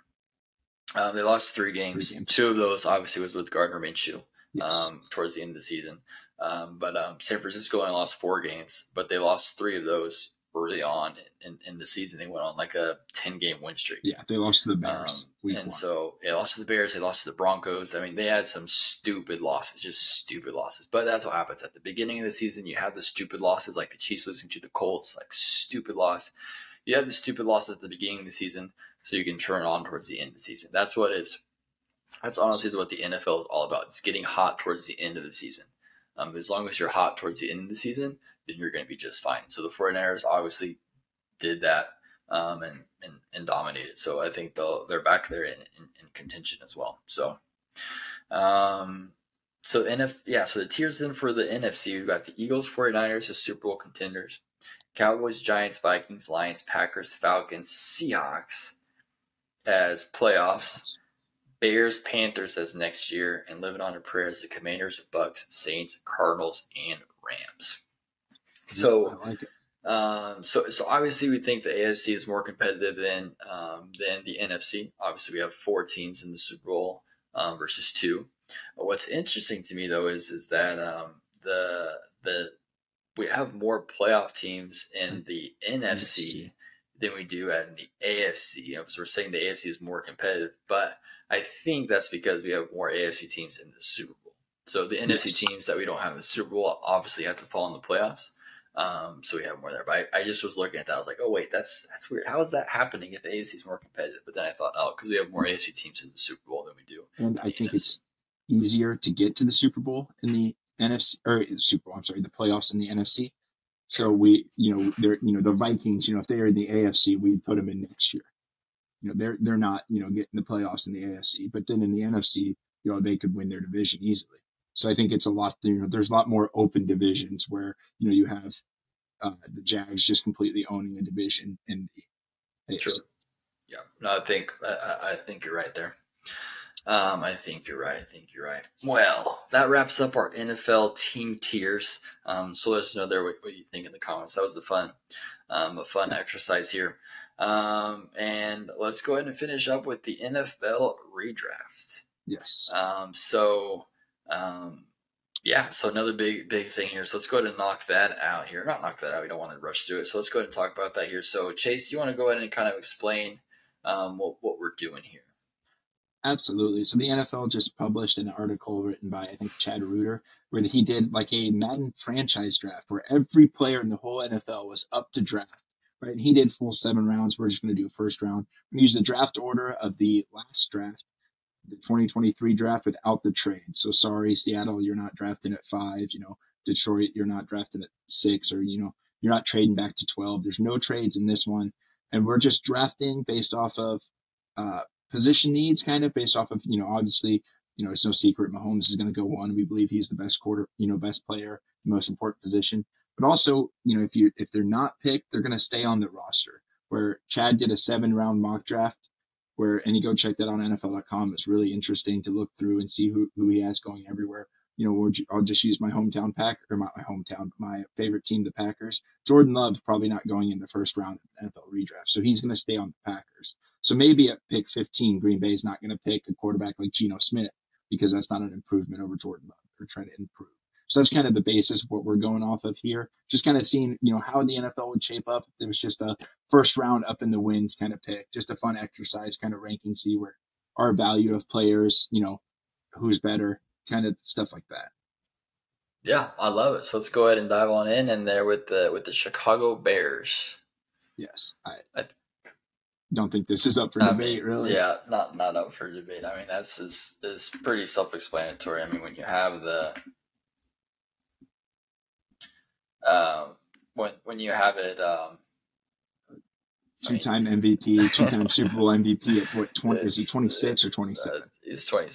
Um, they lost three games. Three games. Two of those obviously was with Gardner Minshew Yes. um, towards the end of the season. Um, but um, San Francisco only lost four games, but they lost three of those early on in, in the season. They went on like a ten game win streak. yeah, they lost to the Bears Um, and one. so they lost to the Bears, they lost to the Broncos. I mean, they had some stupid losses, just stupid losses. But that's what happens at the beginning of the season. You have the stupid losses, like the Chiefs losing to the Colts, like stupid loss. You have the stupid losses at the beginning of the season, so you can turn on towards the end of the season. That's what is. That's honestly what the NFL is all about. It's getting hot towards the end of the season. Um, as long as you're hot towards the end of the season, then you're going to be just fine. So the 49ers obviously did that um, and, and and dominated. So I think they'll they're back there in, in, in contention as well. So, um, so NF yeah. So the tiers then for the NFC, we've got the Eagles, 49ers as Super Bowl contenders, Cowboys, Giants, Vikings, Lions, Packers, Falcons, Seahawks as playoffs. Bears, Panthers as next year, and living on a prayer as the Commanders, Bucks, Saints, Cardinals, and Rams. So, I like um, so, so obviously we think the AFC is more competitive than um, than the NFC. Obviously, we have four teams in the Super Bowl um, versus two. What's interesting to me though is is that um, the the we have more playoff teams in the NFC than we do in the AFC. Because we're saying the AFC is more competitive, but I think that's because we have more AFC teams in the Super Bowl. So the NFC teams that we don't have in the Super Bowl obviously have to fall in the playoffs. Um, so we have more there. But I, I just was looking at that. I was like, oh wait, that's that's weird. How is that happening if the AFC is more competitive? But then I thought, oh, because we have more AFC teams in the Super Bowl than we do. And I think NFC. it's easier to get to the Super Bowl in the NFC or the Super Bowl. I'm sorry, the playoffs in the NFC. So we, you know, they're, you know, the Vikings. You know, if they are in the AFC, we'd put them in next year. You know, they're they're not, you know, getting the playoffs in the AFC, but then in the NFC, you know, they could win their division easily. So I think it's a lot. You know, there's a lot more open divisions where you know you have uh, the Jags just completely owning a division in the AFC. Sure. Yeah, no, I think I- I think you're right there. Um, I think you're right. I think you're right. Well, that wraps up our NFL team tiers. Um, so let us know there what, what you think in the comments. That was a fun, um, a fun exercise here. Um, and let's go ahead and finish up with the NFL redraft. Yes. Um, so, um, yeah, so another big, big thing here. So let's go ahead and knock that out here. Not knock that out. We don't want to rush through it. So let's go ahead and talk about that here. So Chase, you want to go ahead and kind of explain um, what, what we're doing here? Absolutely. So the NFL just published an article written by I think Chad Reuter where he did like a Madden franchise draft where every player in the whole NFL was up to draft. Right. And he did full seven rounds. We're just going to do first round. We use the draft order of the last draft, the 2023 draft without the trade. So sorry, Seattle, you're not drafting at five. You know, Detroit, you're not drafting at six, or you know, you're not trading back to 12. There's no trades in this one, and we're just drafting based off of uh, position needs, kind of based off of, you know, obviously, you know, it's no secret Mahomes is going to go one. We believe he's the best quarter, you know, best player, most important position. But also, you know, if you if they're not picked, they're going to stay on the roster. Where Chad did a seven round mock draft, where and you go check that on NFL.com. It's really interesting to look through and see who who he has going everywhere. You know, I'll just use my hometown pack or not my hometown, my favorite team, the Packers. Jordan Love's probably not going in the first round of NFL redraft, so he's going to stay on the Packers. So maybe at pick 15, Green Bay is not going to pick a quarterback like Geno Smith because that's not an improvement over Jordan Love. They're trying to improve. So that's kind of the basis of what we're going off of here. Just kind of seeing, you know, how the NFL would shape up there was just a first round up in the wind kind of pick, just a fun exercise kind of ranking, see where our value of players, you know, who's better, kind of stuff like that. Yeah, I love it. So let's go ahead and dive on in and there with the with the Chicago Bears. Yes. I, I- don't think this is up for I debate, mean, really. Yeah, not not up for debate. I mean, that's is is pretty self explanatory. I mean, when you have the um when when you have it um Two time MVP, two time Super Bowl MVP at what, 20, is he 26 or 27? uh, he's twenty.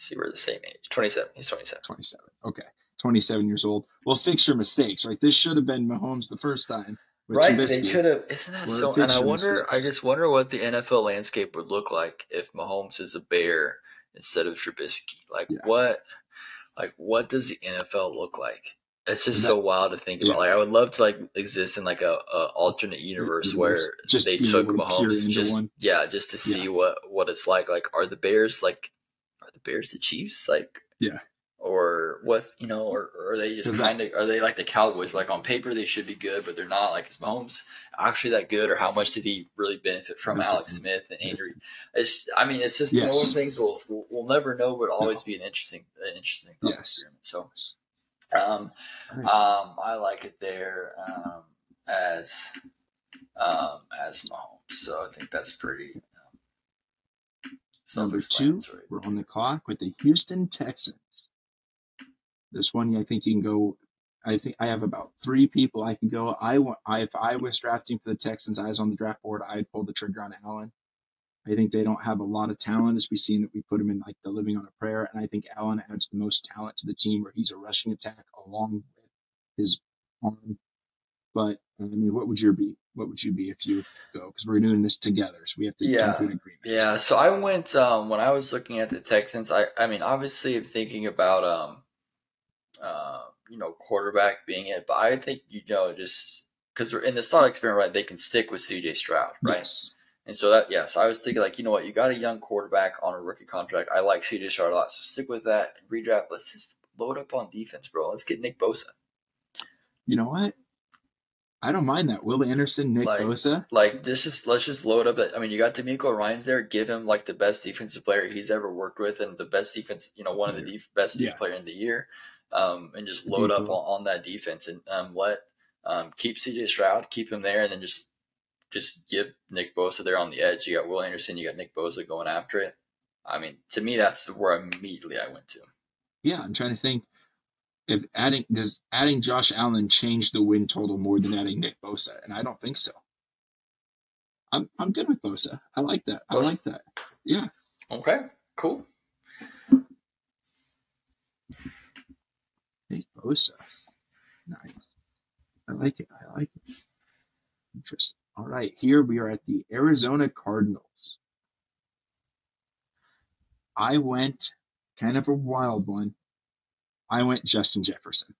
See, we're the same age. Twenty seven. He's twenty seven. 27. Okay. 27 years old. Well, fix your mistakes, right? This should have been Mahomes the first time. Right, Trubisky. they could have. Isn't that Where so? And I wonder. I just wonder what the NFL landscape would look like if Mahomes is a Bear instead of Trubisky. Like Yeah. what? Like what does the NFL look like? It's just That- so wild to think about. yeah. Like I would love to like exist in like a, a alternate universe where Just they took able to peer Mahomes just one. yeah, just to see what what it's like. Like are the Bears like the Bears the Chiefs like Yeah. or what's you know or, or are they just kind of are they like the Cowboys? Like on paper they should be good but they're not. Like is Mahomes actually that good or how much did he really benefit from Alex Smith and Andrew? It's I mean it's just one of those things we'll, we'll we'll never know but always be an interesting an interesting thought Yes. experiment. So um um I like it there um as um as Mahomes. So I think that's pretty Number two, we're on the clock with the Houston Texans. This one, I think you can go. I think I have about three people I can go. I want. I, if I was drafting for the Texans, I was on the draft board. I'd pull the trigger on Allen. I think they don't have a lot of talent, as we've seen that we put him in like the living on a prayer, and I think Allen adds the most talent to the team, where he's a rushing attack along with his arm. But I mean, what would your be? What would you be if you go? Because we're doing this together, so we have to Yeah. come to an agreement. Yeah, so I went um, when I was looking at the Texans. I, I mean, obviously, thinking about um, uh, you know, quarterback being it, but I think you know, just because we're in the thought experiment, right, they can stick with C.J. Stroud, right? Yes. And so that, yeah, so I was thinking like, you know what, you got a young quarterback on a rookie contract. I like C.J. Stroud a lot, so stick with that redraft. Let's just load up on defense, bro. Let's get Nick Bosa. You know what? I don't mind that. Will Anderson, Nick Like- Bosa. Like this just let's just load up. That I mean, you got DeMeco Ryans there. Give him like the best defensive player he's ever worked with, and the best defense. You know, one of the def- best Yeah. player in the year. Um, and just load up on, on that defense and um, let um, keep CJ Stroud, keep him there, and then just just give Nick Bosa there on the edge. You got Will Anderson, you got Nick Bosa going after it. I mean, to me, that's where immediately I went to. Yeah, I'm trying to think if adding does adding Josh Allen change the win total more than adding Nick Bosa, and I don't think so. I'm I'm good with Bosa. I like that. I Bosa. like that. Yeah. Okay, cool. Nick Bosa. Nice. I like it. I like it. Interesting. All right, here we are at the Arizona Cardinals. I went kind of a wild one. I went Justin Jefferson.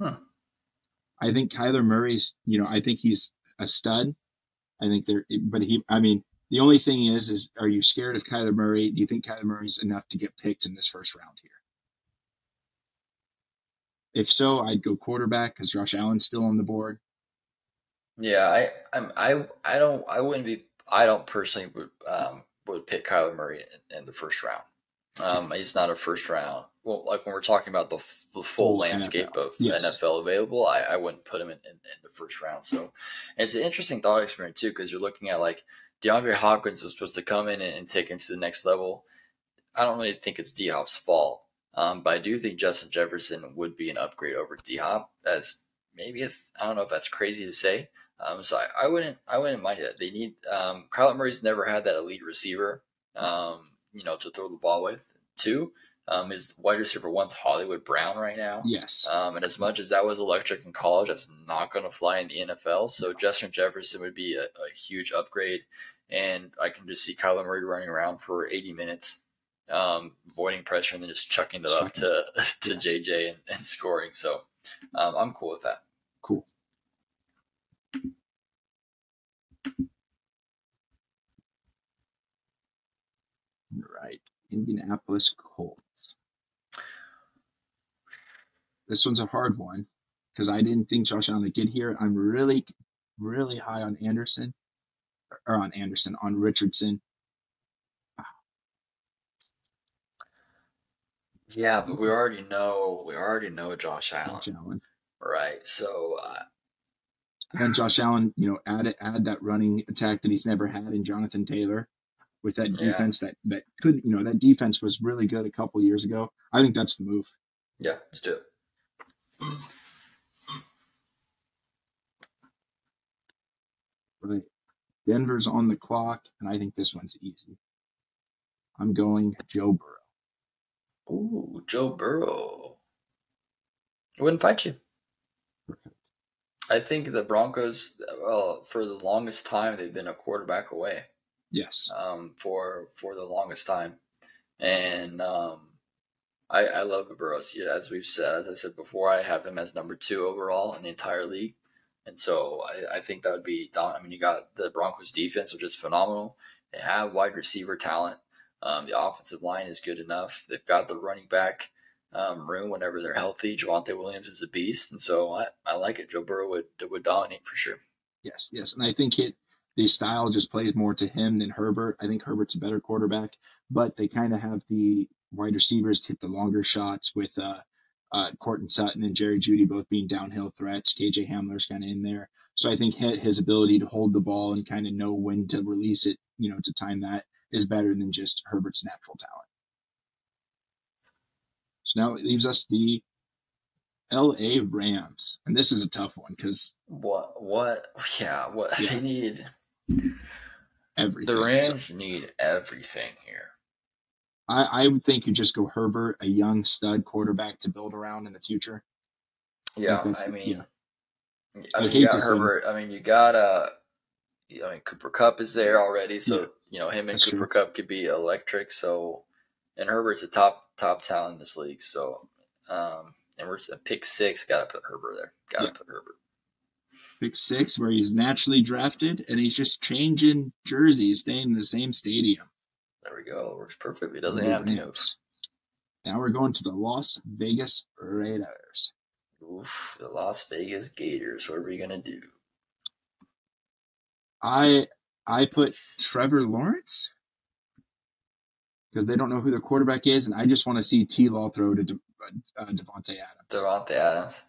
Hmm. I think Kyler Murray's, you know, I think he's a stud. I think they're, but he, I mean, the only thing is, is are you scared of Kyler Murray? Do you think Kyler Murray's enough to get picked in this first round here? If so, I'd go quarterback because Josh Allen's still on the board. Yeah, I I'm I I don't I wouldn't be I don't personally would um would pick Kyler Murray in, in the first round. Um, he's not a first round. Well, like when we're talking about the, the full landscape NFL. of Yes. NFL available, I, I wouldn't put him in, in, in the first round. So it's an interesting thought experiment too, because you're looking at like DeAndre Hopkins was supposed to come in and, and take him to the next level. I don't really think it's D Hop's fault, um, but I do think Justin Jefferson would be an upgrade over D Hop. As maybe it's I don't know if that's crazy to say. Um, so I, I wouldn't I wouldn't mind it. They need um, Kyler Murray's never had that elite receiver, um, you know, to throw the ball with. Two, um, his wide receiver one's Hollywood Brown right now. Yes. Um, and as much as that was electric in college, that's not going to fly in the NFL. So Justin Jefferson would be a, a huge upgrade, and I can just see Kyler Murray running around for 80 minutes, um, avoiding pressure and then just chucking it up to to Yes. JJ and, and scoring. So um, I'm cool with that. Cool. Right. Indianapolis Colts. This one's a hard one because I didn't think Josh Allen would get here. I'm really, really high on Anderson, or on Anderson, on Richardson. Yeah, but we already know we already know Josh Allen, Josh Allen. right? So uh, And Josh Allen, you know, add it, add that running attack that he's never had in Jonathan Taylor with that Yeah. defense that that could, you know, that defense was really good a couple years ago. I think that's the move. yeah, let's do it. Right. Denver's on the clock, and I think this one's easy. I'm going Joe Burrow. Ooh, Joe Burrow. I wouldn't fight you. Perfect. I think the Broncos, well, for the longest time, they've been a quarterback away. Yes. Um, for for the longest time, and um, I I love Burrows. Yeah, as we've said, as I said before, I have him as number two overall in the entire league, and so I, I think that would be. I mean, you got the Broncos defense, which is phenomenal. They have wide receiver talent. Um, the offensive line is good enough. They've got the running back um, room whenever they're healthy. Javonte Williams is a beast, and so I, I like it. Joe Burrow would would dominate for sure. Yes. Yes. And I think it the style just plays more to him than Herbert. I think Herbert's a better quarterback, but they kind of have the wide receivers hit the longer shots with uh, uh, Courtland Sutton and Jerry Jeudy both being downhill threats. KJ Hamler's kind of in there. So I think his ability to hold the ball and kind of know when to release it, you know, to time that is better than just Herbert's natural talent. So now it leaves us the LA Rams. And this is a tough one because What what? Yeah, what Yeah. they need. everything. The So- Rams need everything here. I, I would think you just go Herbert, a young stud quarterback to build around in the future. Yeah, that's- I mean, yeah. I I mean, hate you got to say- Herbert. I mean, you got uh, I mean, Cooper Kupp is there already, so Yeah, you know him and Cooper Kupp could be electric. So, and Herbert's a top top talent in this league. So, um, and we're at pick six. Got to put Herbert there. Got to Yeah. put Herbert. Pick six, where he's naturally drafted, and he's just changing jerseys, staying in the same stadium. There we go. Works perfectly. Doesn't have to move. Now we're going to the Las Vegas Raiders. Oof, the Las Vegas Gators. What are we gonna do? I I put Trevor Lawrence because they don't know who their quarterback is, and I just want to see T. Law throw to De, uh, Davante Adams. Davante Adams.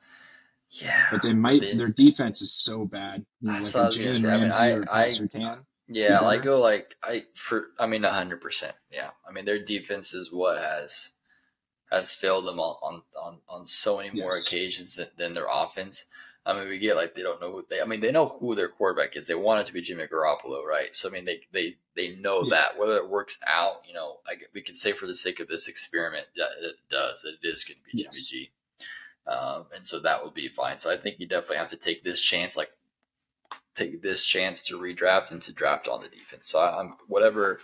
Yeah, but they might. They, their defense is so bad. You know, like Jalen Ramsey I mean, I, Surtain. Yeah, I go like I for I mean hundred percent. Yeah, I mean their defense is what has has failed them on on on, on so many more yes. occasions than, than their offense. I mean, we get like they don't know who they. I mean, they know who their quarterback is. They want it to be Jimmy Garoppolo, right? So I mean, they they they know yeah. that whether it works out, you know, I, we can say for the sake of this experiment that it does that it is going to be Jimmy. G, um, and so that will be fine. So I think you definitely have to take this chance, like take this chance to redraft and to draft on the defense. So I, am whatever.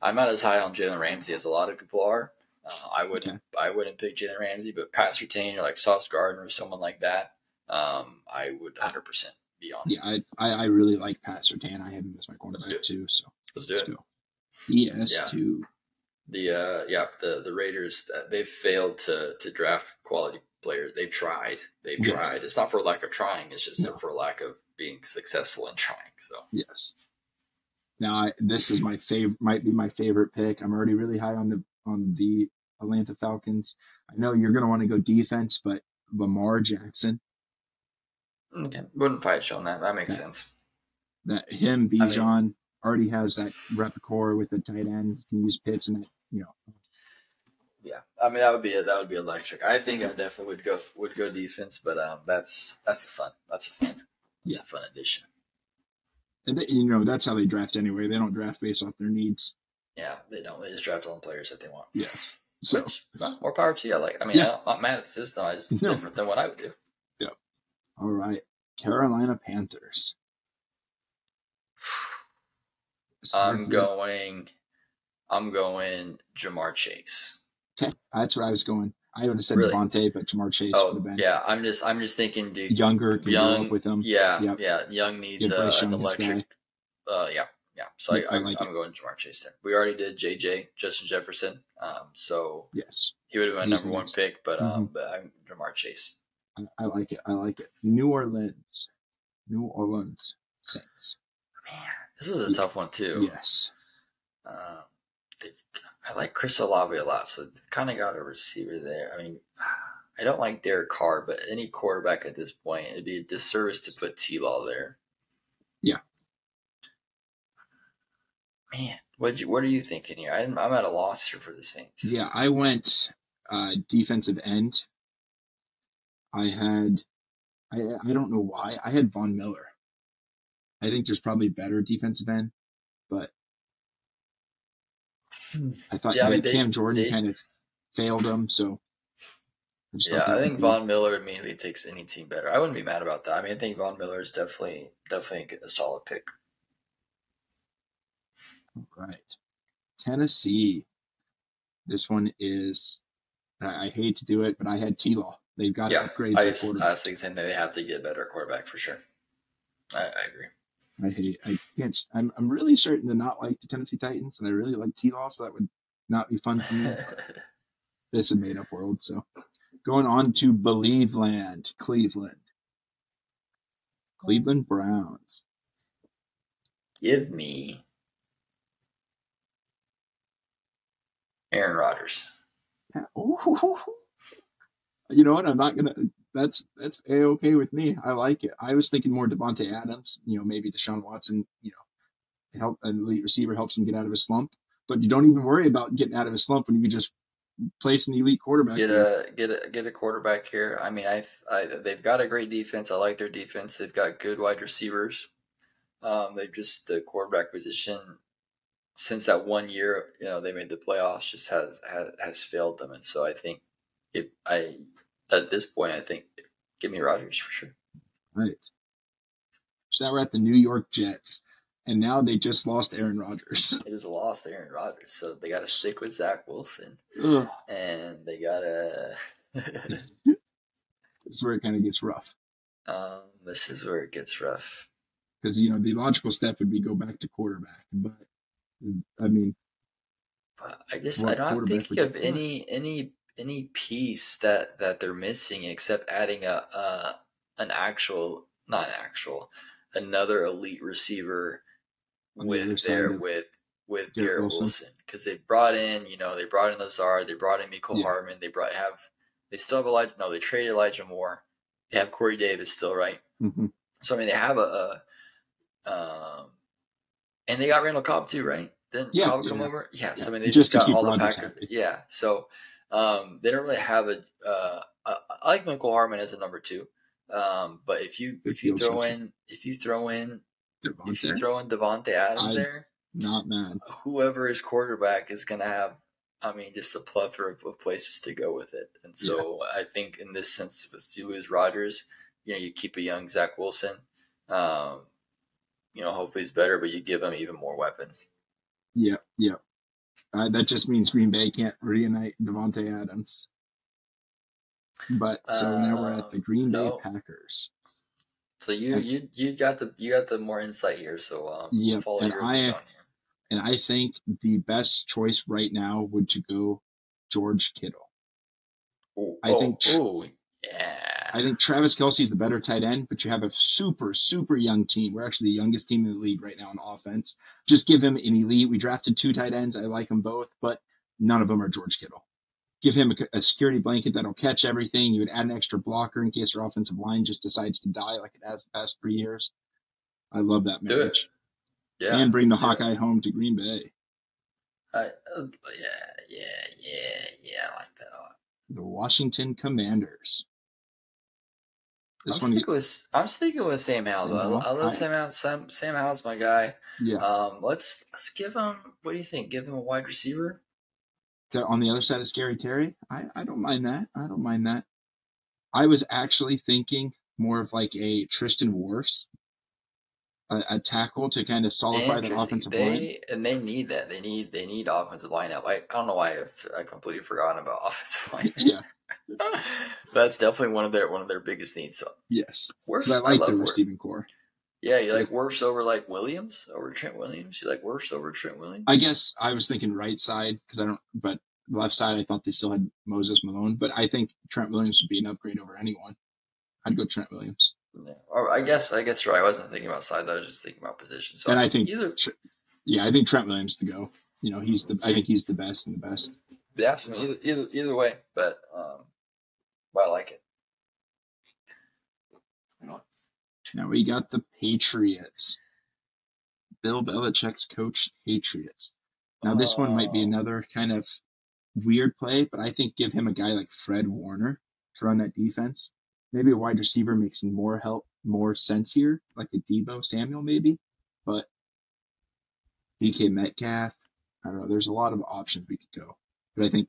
I'm not as high on Jalen Ramsey as a lot of people are. Uh, I wouldn't okay. I wouldn't pick Jalen Ramsey, but Pat Surtain or like Sauce Gardner or someone like that um, I would 100 percent be on. Yeah, I, I, I really like Pat Surtain. I have him as my cornerback too. So let's do let's it. Go. ES yeah. two. The uh, yeah, the the Raiders uh, they've failed to to draft quality players. They've tried. They've yes. tried. It's not for lack of trying. It's just no. for lack of being successful in trying. So yes. Now I, this is my favorite. Might be my favorite pick. I'm already really high on the on the Atlanta Falcons. I know you're going to want to go defense, but Lamar Jackson Okay, wouldn't fight Sean that. That makes sense. That him, Bijan I mean, already has that repertoire with the tight end. Can use Pitts and that, you know. Yeah, I mean that would be a, that would be electric. I think I definitely would go would go defense, but um, that's that's a fun that's a fun that's yeah. a fun addition. And they, you know that's how they draft anyway. They don't draft based off their needs. Yeah, they don't. They just draft all the players that they want. Yes. So Which, more power to you. I like. I mean, yeah. I am not mad at the system. I just no. different than what I would do. Yeah. All right. Carolina Panthers. I'm going. I'm going Ja'Marr Chase. Okay, that's where I was going. I would have said really? Davante, but Ja'Marr Chase oh, would have been. Yeah, I'm just. I'm just thinking, dude. Younger, young with him. Yeah, yep. yeah. Young needs uh, an electric. Uh, yeah, yeah. So I, I, like I, am going Ja'Marr Chase there. We already did JJ Justin Jefferson. Um, so yes, he would have been my number one pick, but um, mm-hmm. but I'm Ja'Marr Chase. I, I like it. I like it. New Orleans. New Orleans Saints. Man, this is a tough one too. Yes. Uh, I like Chris Olave a lot, so kind of got a receiver there. I mean, I don't like Derek Carr, but any quarterback at this point, it'd be a disservice to put T Law there. Yeah. Man, what you what are you thinking here? I'm, I'm at a loss here for the Saints. Yeah, I went uh, defensive end I had, I, I don't know why, I had Von Miller. I think there's probably better defensive end, but I thought yeah, I mean, Cam they, Jordan kind of failed him, so. I yeah, I think Von Miller immediately takes any team better. I wouldn't be mad about that. I mean, I think Von Miller is definitely definitely a solid pick. All right, Tennessee. This one is. I hate to do it, but I had T Law. They've got yeah, to upgrade. I, I thinking they have to get a better quarterback for sure. I, I agree. I hate. I can't. I'm. I'm really certain to not like the Tennessee Titans, and I really like T. Law, so that would not be fun for me. this is a made up world. So, going on to Believe Land, Cleveland, Cleveland Browns. Give me Aaron Rodgers. Ooh, you know what? I'm not gonna. That's that's a okay with me. I like it. I was thinking more Davante Adams. You know, maybe Deshaun Watson. You know, help an elite receiver helps him get out of his slump. But you don't even worry about getting out of his slump when you can just place an elite quarterback. Get a get a get a quarterback here. I mean, I, I they've got a great defense. I like their defense. They've got good wide receivers. Um, they've just the quarterback position since that one year, you know, they made the playoffs just has has, has failed them, and so I think if I at this point, I think give me Rodgers for sure. Right. So now we're at the New York Jets, and now they just lost Aaron Rodgers. It is a lost Aaron Rodgers, so they got to stick with Zach Wilson, Ugh. and they gotta. this is where it kind of gets rough. Um, this is where it gets rough. Because you know the logical step would be go back to quarterback, but I mean, I just I don't think of any any any piece that that they're missing except adding a, a an actual not an actual another elite receiver On with their with with Garrett Garrett Wilson. Because they brought in you know they brought in Lazard they brought in Mecole Yeah. Hardman they brought have they still have Elijah no they traded Elijah Moore. They have Corey Davis still right? Hmm so I mean they have a, a um and they got Randall Cobb too right? Didn't Yeah, Cobb come yeah. over? Yeah so I mean they Just just, got all the Packers. yeah so um they don't really have a uh I, I like Mecole Hardman as a number two um but if you if you throw in if you throw in if you throw in Davante Adams I- there not mad. whoever is quarterback is going to have, I mean, just a plethora of, of places to go with it. And so I think in this sense, with you lose Rodgers, you know, you keep a young Zach Wilson. Um, you know, hopefully he's better, but you give him even more weapons. Yeah, yep. Uh, that just means Green Bay can't reunite Davante Adams. But so now we're at the Um, Green Bay no. Packers. So you And- you you got the you got the more insight here. So um, follow and your I- on here. And I think the best choice right now would to go George Kittle. Ooh, I oh, think ooh, yeah. I think Travis Kelce is the better tight end, but you have a super, super young team. We're actually the youngest team in the league right now on offense. Just give him an elite. We drafted two tight ends. I like them both, but none of them are George Kittle. Give him a, a security blanket that'll catch everything. You would add an extra blocker in case your offensive line just decides to die like it has the past three years. I love that Do it. marriage. yeah, and bring the let's it. Hawkeye home to Green Bay. I, uh, yeah, yeah, yeah, yeah. I like that a lot. The Washington Commanders. This I'm sticking with I'm sticking with Sam Howell. Sam. I, love Sam Howell. Sam, Sam Howell's my guy. yeah. Um, let's let's give him. What do you think? Give him a wide receiver. the- on the other side of Scary Terry, I, I don't mind that. I don't mind that. I was actually thinking more of like a Tristan Wirfs, a, a tackle to kind of solidify the offensive line. And they need that. They need they need offensive line help. I, I don't know why I've, I completely forgotten about offensive line. Yeah, That's definitely one of their one of their biggest needs. So yes. Wirfs, I like love the receiving core. Yeah, you like Wirfs over like Williams over Trent Williams. You like Wirfs over Trent Williams. I guess I was thinking right side because I don't, but left side I thought they still had Moses Malone, but I think Trent Williams would be an upgrade over anyone. I'd go Trent Williams. Yeah. Or I guess I guess right. I wasn't thinking about sides. I was just thinking about position. So And I think either Yeah, I think Trent Williams to go. You know, he's the. I think he's the best and the best. Yeah, I mean, either, either either way, but um, but I like it. Now we got the Patriots. Bill Belichick's coach Patriots. Now this one might be Oh. another kind of weird play, but I think give him a guy like Fred Warner to run that defense. Maybe a wide receiver makes more help, more sense here, like a Deebo Samuel maybe. But DK Metcalf, I don't know. There's a lot of options we could go, but I think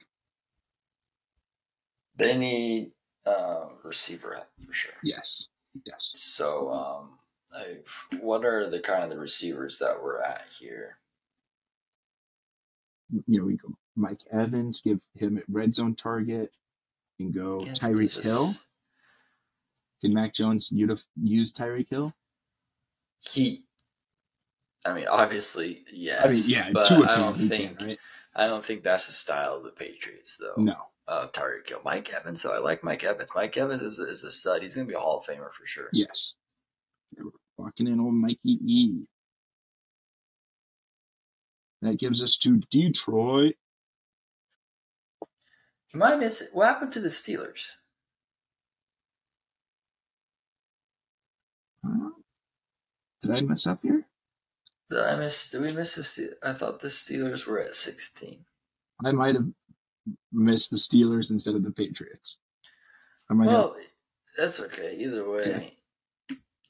They need uh, receiver help for sure. yes, yes. So, um, I, what are the kind of the receivers that we're at here? You know, we go Mike Evans, give him a red zone target. and go Yeah, Tyreek Hill. Can Mac Jones use Tyreek Hill? He, I mean, obviously, yes. I mean, yeah, but I don't think can, right? I don't think that's the style of the Patriots, though. No, Uh, Tyreek Hill, Mike Evans, So I like Mike Evans. Mike Evans is, is a stud. He's going to be a Hall of Famer for sure. yes. We're Locking in old Mikey E. That gives us to Detroit. You might miss it. What happened to the Steelers? Did I mess up here? Did I miss? Did we miss the? Ste- I thought the Steelers were at sixteen. I might have missed the Steelers instead of the Patriots. I might have. Well, that's okay. Either way,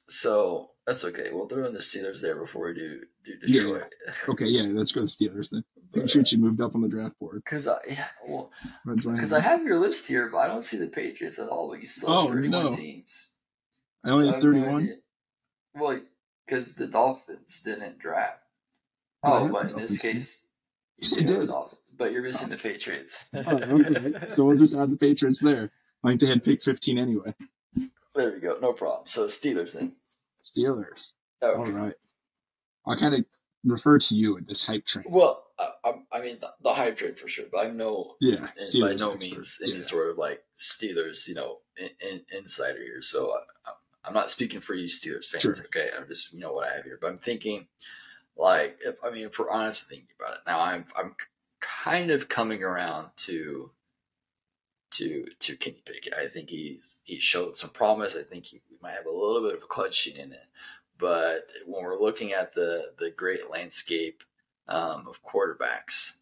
so that's okay. We'll throw in the Steelers there before we do do Yeah, Detroit. Okay, yeah, let's go to Steelers then. sure you moved up on the draft board. Because I yeah, well, because I have your list here, but I don't see the Patriots at all. But you still have Oh, thirty-one no. teams. I only So have have no 31. idea. Well, because the Dolphins didn't draft. Oh, I Oh, but in this case, you did the. Dolphins, but you're missing the Patriots. Oh, okay. so we'll just add the Patriots there. I think they had pick 15 anyway. there we go. No problem. So Steelers then. Steelers. Okay. All right. I kind of refer to you at this hype train. Well, I, I, I mean the, the hype train for sure, but I'm no yeah, by no expert. means any Yeah. sort of like Steelers, you know, in, in, insider here. So I, I'm- not speaking for you Steelers fans. Sure. Okay, I'm just you know what I have here, but I'm thinking like if I mean if we're honest thinking about it now, I'm I'm kind of coming around to to to Kenny Pickett. I think he's he showed some promise. I think he might have a little bit of a clutch in it. But when we're looking at the the great landscape um, of quarterbacks,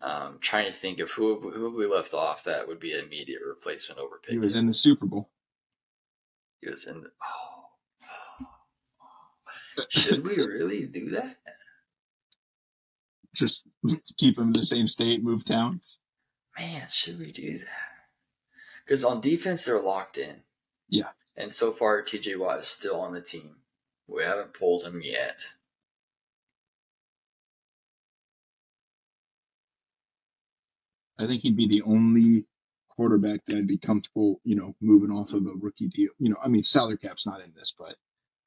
um, trying to think of who who we left off that would be an immediate replacement over He was in the Super Bowl. He was in the, oh, oh, oh. Should we really do that? Just keep him in the same state, move towns. Man, should we do that? Because on defense, they're locked in. Yeah. And so far, TJ Watt is still on the team. We haven't pulled him yet. I think he'd be the only quarterback that I'd be comfortable, you know, moving off of a rookie deal. You know, I mean, salary cap's not in this, but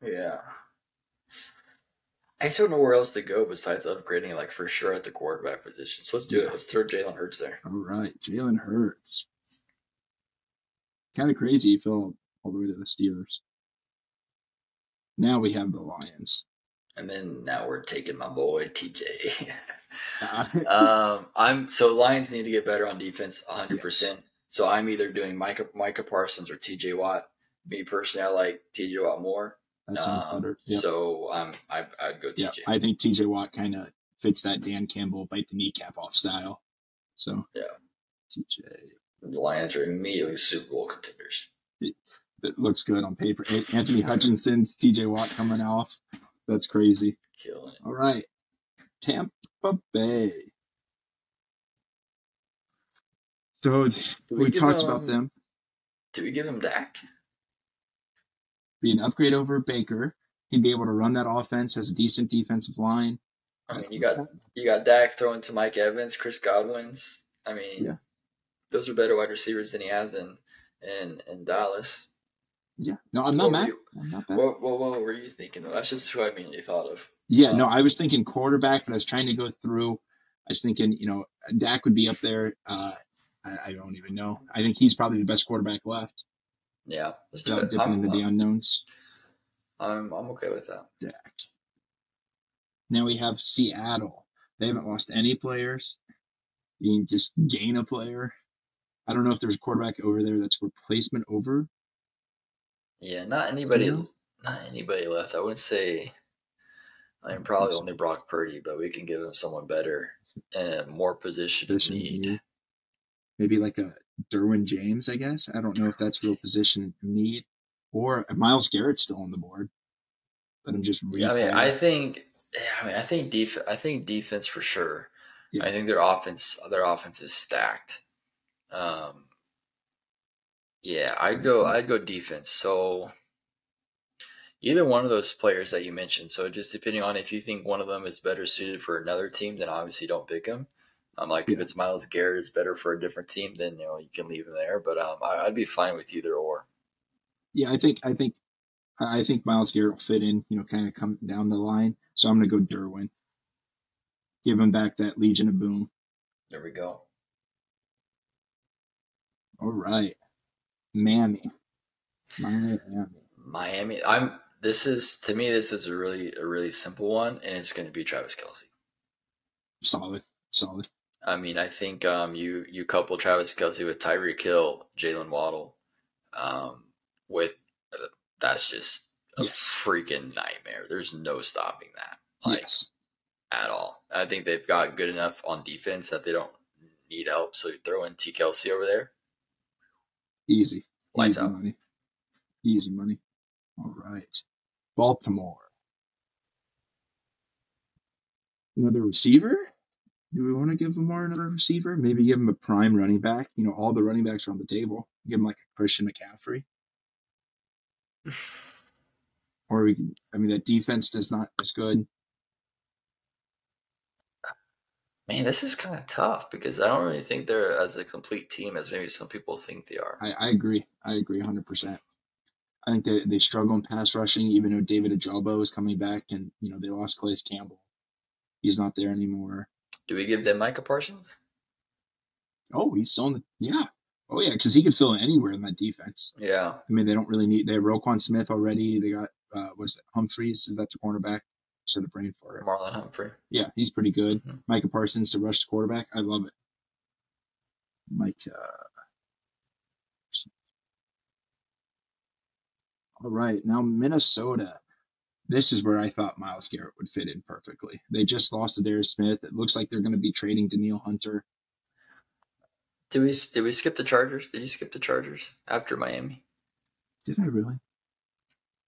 Yeah. I just don't know where else to go besides upgrading, like for sure at the quarterback position. So let's do Yeah. it. Let's throw Jalen Hurts there. all right, Jalen Hurts. Kind of crazy he fell all the way to the Steelers. Now we have the Lions. And then now we're taking my boy TJ. Um, I'm so Lions need to get better on defense, 100. percent So I'm either doing Micah Micah Parsons or TJ Watt. Me personally, I like TJ Watt more. that sounds Um, better. Yep. So um, I I'd go TJ. I think TJ Watt kind of fits that Dan Campbell bite the kneecap off style. So Yeah. TJ, the Lions are immediately Super Bowl contenders. it looks good on paper. Anthony Hutchinson's TJ Watt coming off. That's crazy. Killing it. All right, Tampa Bay. So Do we, talked about them Do we give him Dak? be an upgrade over Baker. He'd be able to run that offense. Has a decent defensive line. I mean, you got you got Dak throwing to Mike Evans, Chris Godwin's. I mean, Yeah. those are better wide receivers than he has in in, in Dallas. Yeah, no, I'm not What mad. you- I'm not bad. What, what, what were you thinking? That's just who I immediately thought of. Yeah, no, I was thinking quarterback, but I was trying to go through. I was thinking, you know, Dak would be up there. Uh, I, I don't even know. I think he's probably the best quarterback left. Yeah, let's do it. dipping I'm, into the unknowns. I'm, I'm okay with that. Dak. Now we have Seattle. They haven't lost any players. You can just gain a player. I don't know if there's a quarterback over there that's replacement over. Yeah, not anybody, Yeah. not anybody left. I wouldn't say. I mean, probably only Brock Purdy, but we can give him someone better and more position Position need. Maybe like a Derwin James, I guess. I don't know if that's real position need. Or Myles Garrett's still on the board. But I'm just Yeah, I mean. I think, yeah, I mean, I think def- I think defense for sure. Yeah. I think their offense, their offense is stacked. Um, yeah, I'd go, I'd go defense. So either one of those players that you mentioned. So just depending on if you think one of them is better suited for another team, then obviously don't pick him. Um, like if it's Myles Garrett it's better for a different team, then you know you can leave him there. But um, I, I'd be fine with either or. Yeah, I think I think I think Myles Garrett will fit in, you know, kind of come down the line. So I'm gonna go Derwin. Give him back that Legion of Boom. There we go. All right. Miami. Miami. Miami. I'm. This is to me. This is a really a really simple one, and it's going to be Travis Kelce. Solid. Solid. I mean, I think um, you you couple Travis Kelce with Tyreek Hill, Jaylen Waddle, um, with uh, that's just a Yes. freaking nightmare. There's no stopping that, like yes. at all. I think they've got good enough on defense that they don't need help. So you throw in T Kelce over there. Easy. Lights Easy out. money. Easy money. All right. Baltimore. Another receiver? Do we want to give Lamar another receiver? Maybe give him a prime running back. You know, all the running backs are on the table. Give him like a Christian McCaffrey. Or we can, I mean, that defense does not as good. Man, this is kind of tough because I don't really think they're as a complete team as maybe some people think they are. I, I agree. I agree 100%. I think they, they struggle in pass rushing, even though David Ojabo is coming back and, you know, they lost Calais Campbell. He's not there anymore. Do we give them Micah Parsons? Oh, he's still in the yeah. Oh yeah, because he could fill in anywhere in that defense. Yeah. I mean, they don't really need. They have Roquan Smith already. They got uh, what's that? Humphreys? Is that the cornerback? Should have brain for it. Marlon Humphrey. Yeah, he's pretty good. Mhm. Micah Parsons to rush the quarterback. I love it. Mike. Uh, all right, now Minnesota. This is where I thought Myles Garrett would fit in perfectly. They just lost to Darius Smith. It looks like they're going to be trading Danielle Hunter. Did we did we skip the Chargers? Did you skip the Chargers after Miami? Did I really?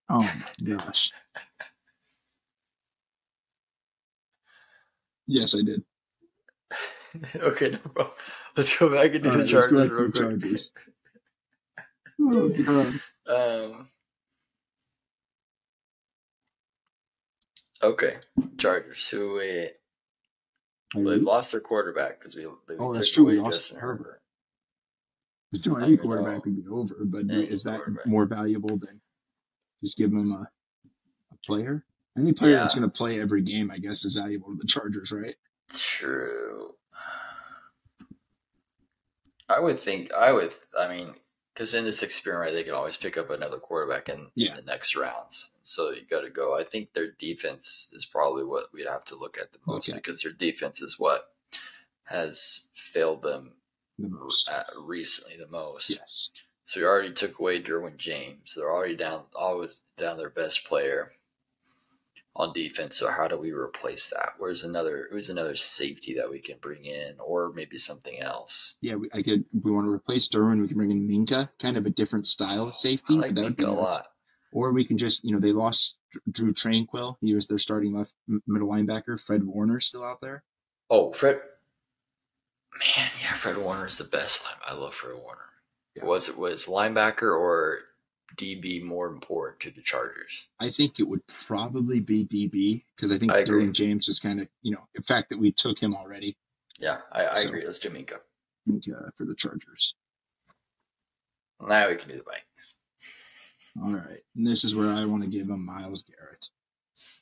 Oh my gosh. Yes, I did. okay, no problem. Let's go back and do All the right, let's go Chargers real quick. Chargers. Oh, God. Um. Okay, Chargers. Who we they lost their quarterback because we. They Oh, that's true, we lost Justin Herbert. Herbert. Because doing I any quarterback would be over, but Any is that more valuable than just giving him a, a player? Any player that's going to play every game, I guess, is valuable to the Chargers, right? True. I would think. I would. I mean, because in this experiment, they can always pick up another quarterback in, Yeah. in the next rounds. So you got to go. I think their defense is probably what we'd have to look at the most Okay. because their defense is what has failed them The most. recently the most. Yes. So you already took away Derwin James. They're already down, always down their best player on defense. So how do we replace that? Where's another? Who's another safety that we can bring in, or maybe something else? Yeah, we, I could. We want to replace Derwin, we can bring in Minkah, kind of a different style of safety. I like that would be a nice. lot. Or we can just, you know, they lost Drue Tranquill. He was their starting left middle linebacker. Fred Warner still out there. Oh, Fred. Man, yeah, Fred Warner is the best. I love Fred Warner. Yeah. Was it was linebacker or DB more important to the Chargers? I think it would probably be DB because I think I. Derwin James is kind of, you know, the fact that we took him already Yeah, I, I So- agree. Let's do Minkah. uh, for the Chargers. Now we can do the Vikings. All right, and this is where I want to give him Myles Garrett.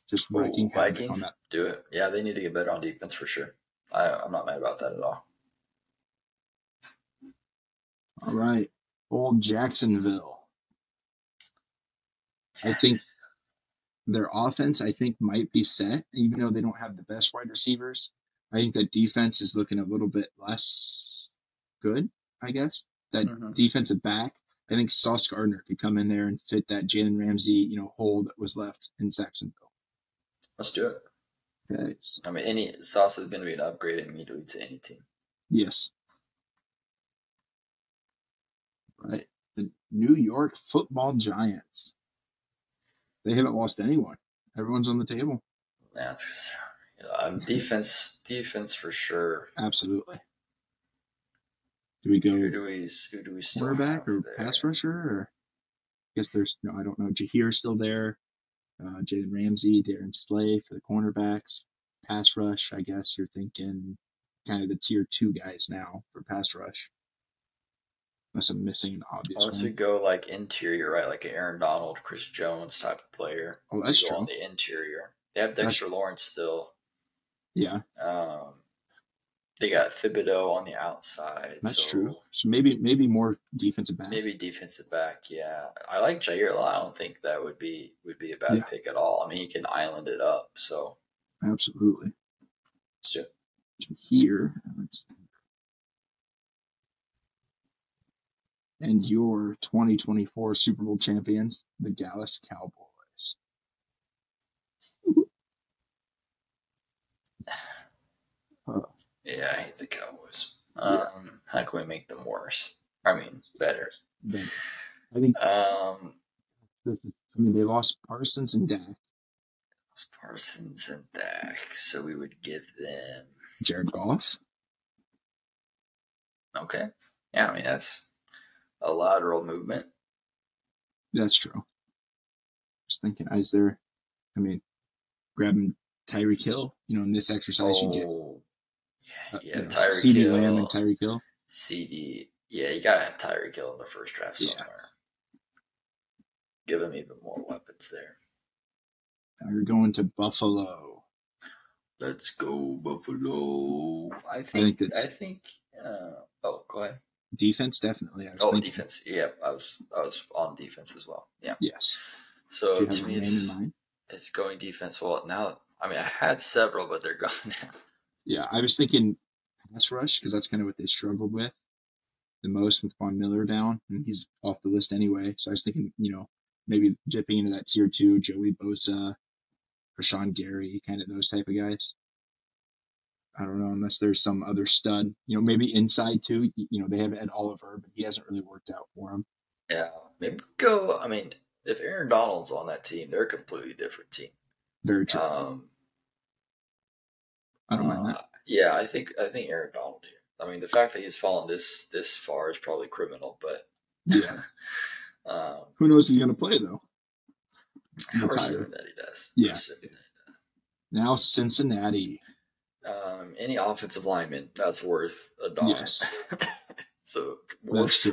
Just wrecking Ooh, havoc on Vikings, that. do it. Yeah, they need to get better on defense for sure. I, I'm not mad about that at all. All right, old Jacksonville. I think their offense, I think, might be set, even though they don't have the best wide receivers. I think that defense is looking a little bit less good, I guess. That Mhm. defensive back, I think Sauce Gardner could come in there and fit that Jalen Ramsey, you know, hole that was left in Saxonville. Let's do it. Okay, I mean, any sauce is going to be an upgrade immediately to any team. Yes. Right. The New York football giants. They haven't lost anyone. Everyone's on the table. That's you know, um, defense. Defense for sure. Absolutely. Do we Who go do we? Who do we still quarterback or there? pass rusher? Or I guess there's no, I don't know. Jaire still there. Uh, Jaden Ramsey, Darren Slay for the cornerbacks. Pass rush, I guess you're thinking kind of the tier two guys now for pass rush. Unless I'm missing obvious Unless we one. go like interior, right? Like Aaron Donald, Chris Jones type of player. Oh, that's true. On the interior, they have That's- Dexter Lawrence still. Yeah, Um, they got Thibodeaux on the outside. that's so true. So maybe maybe more defensive back. Maybe defensive back, yeah. I like Jaire a lot. I don't think that would be would be a bad Yeah. pick at all. I mean, he can island it up. So Absolutely. it. Here, let's and your 2024 Super Bowl champions, the Dallas Cowboys. Yeah, I hate the Cowboys. Um, how can we make them worse? I mean, better. I think Um, this is. I mean, they lost Parsons and Dak. it's Parsons and Dak, so we would give them. Jared Goff. Okay, yeah. I mean, that's a lateral movement. That's true. Just thinking, is there? I mean, grabbing Tyreek Hill. You know, in this exercise, you get Oh, uh, yeah, yeah. you know, Tyreek CeeDee Hill, Lamb and Tyreek Hill. CeeDee. Yeah, you gotta have Tyreek Hill in the first draft Yeah. somewhere. Give him even more weapons there. Now you're going to Buffalo. Let's go Buffalo. I think. I think think. uh, oh, go ahead. Defense, definitely. I was Oh, thinking, defense. Yeah, I was. I was on defense as well. Yeah. Yes. So to me, it's it's going defense. Well, now I mean I had several, but they're gone now. Yeah, I was thinking pass rush because that's kind of what they struggled with the most with Von Miller down, and he's off the list anyway. So I was thinking, you know, maybe dipping into that tier two, Joey Bosa, Rashan Gary, kind of those type of guys. I don't know unless there's some other stud, you know, maybe inside too. You know, they have Ed Oliver, but he hasn't really worked out for them. Yeah, maybe go. I mean, if Aaron Donald's on that team, they're a completely different team. Very true. Um, I don't mind uh, that. Yeah, I think I think Aaron Donald. Here. I mean, the fact that he's fallen this this far is probably criminal, but Yeah. um, Who knows if he's gonna play though? we're Retire. assuming that he does. Yeah. We're assuming that. Now Cincinnati. Um, any offensive lineman that's worth a dollar. Yes. so worse,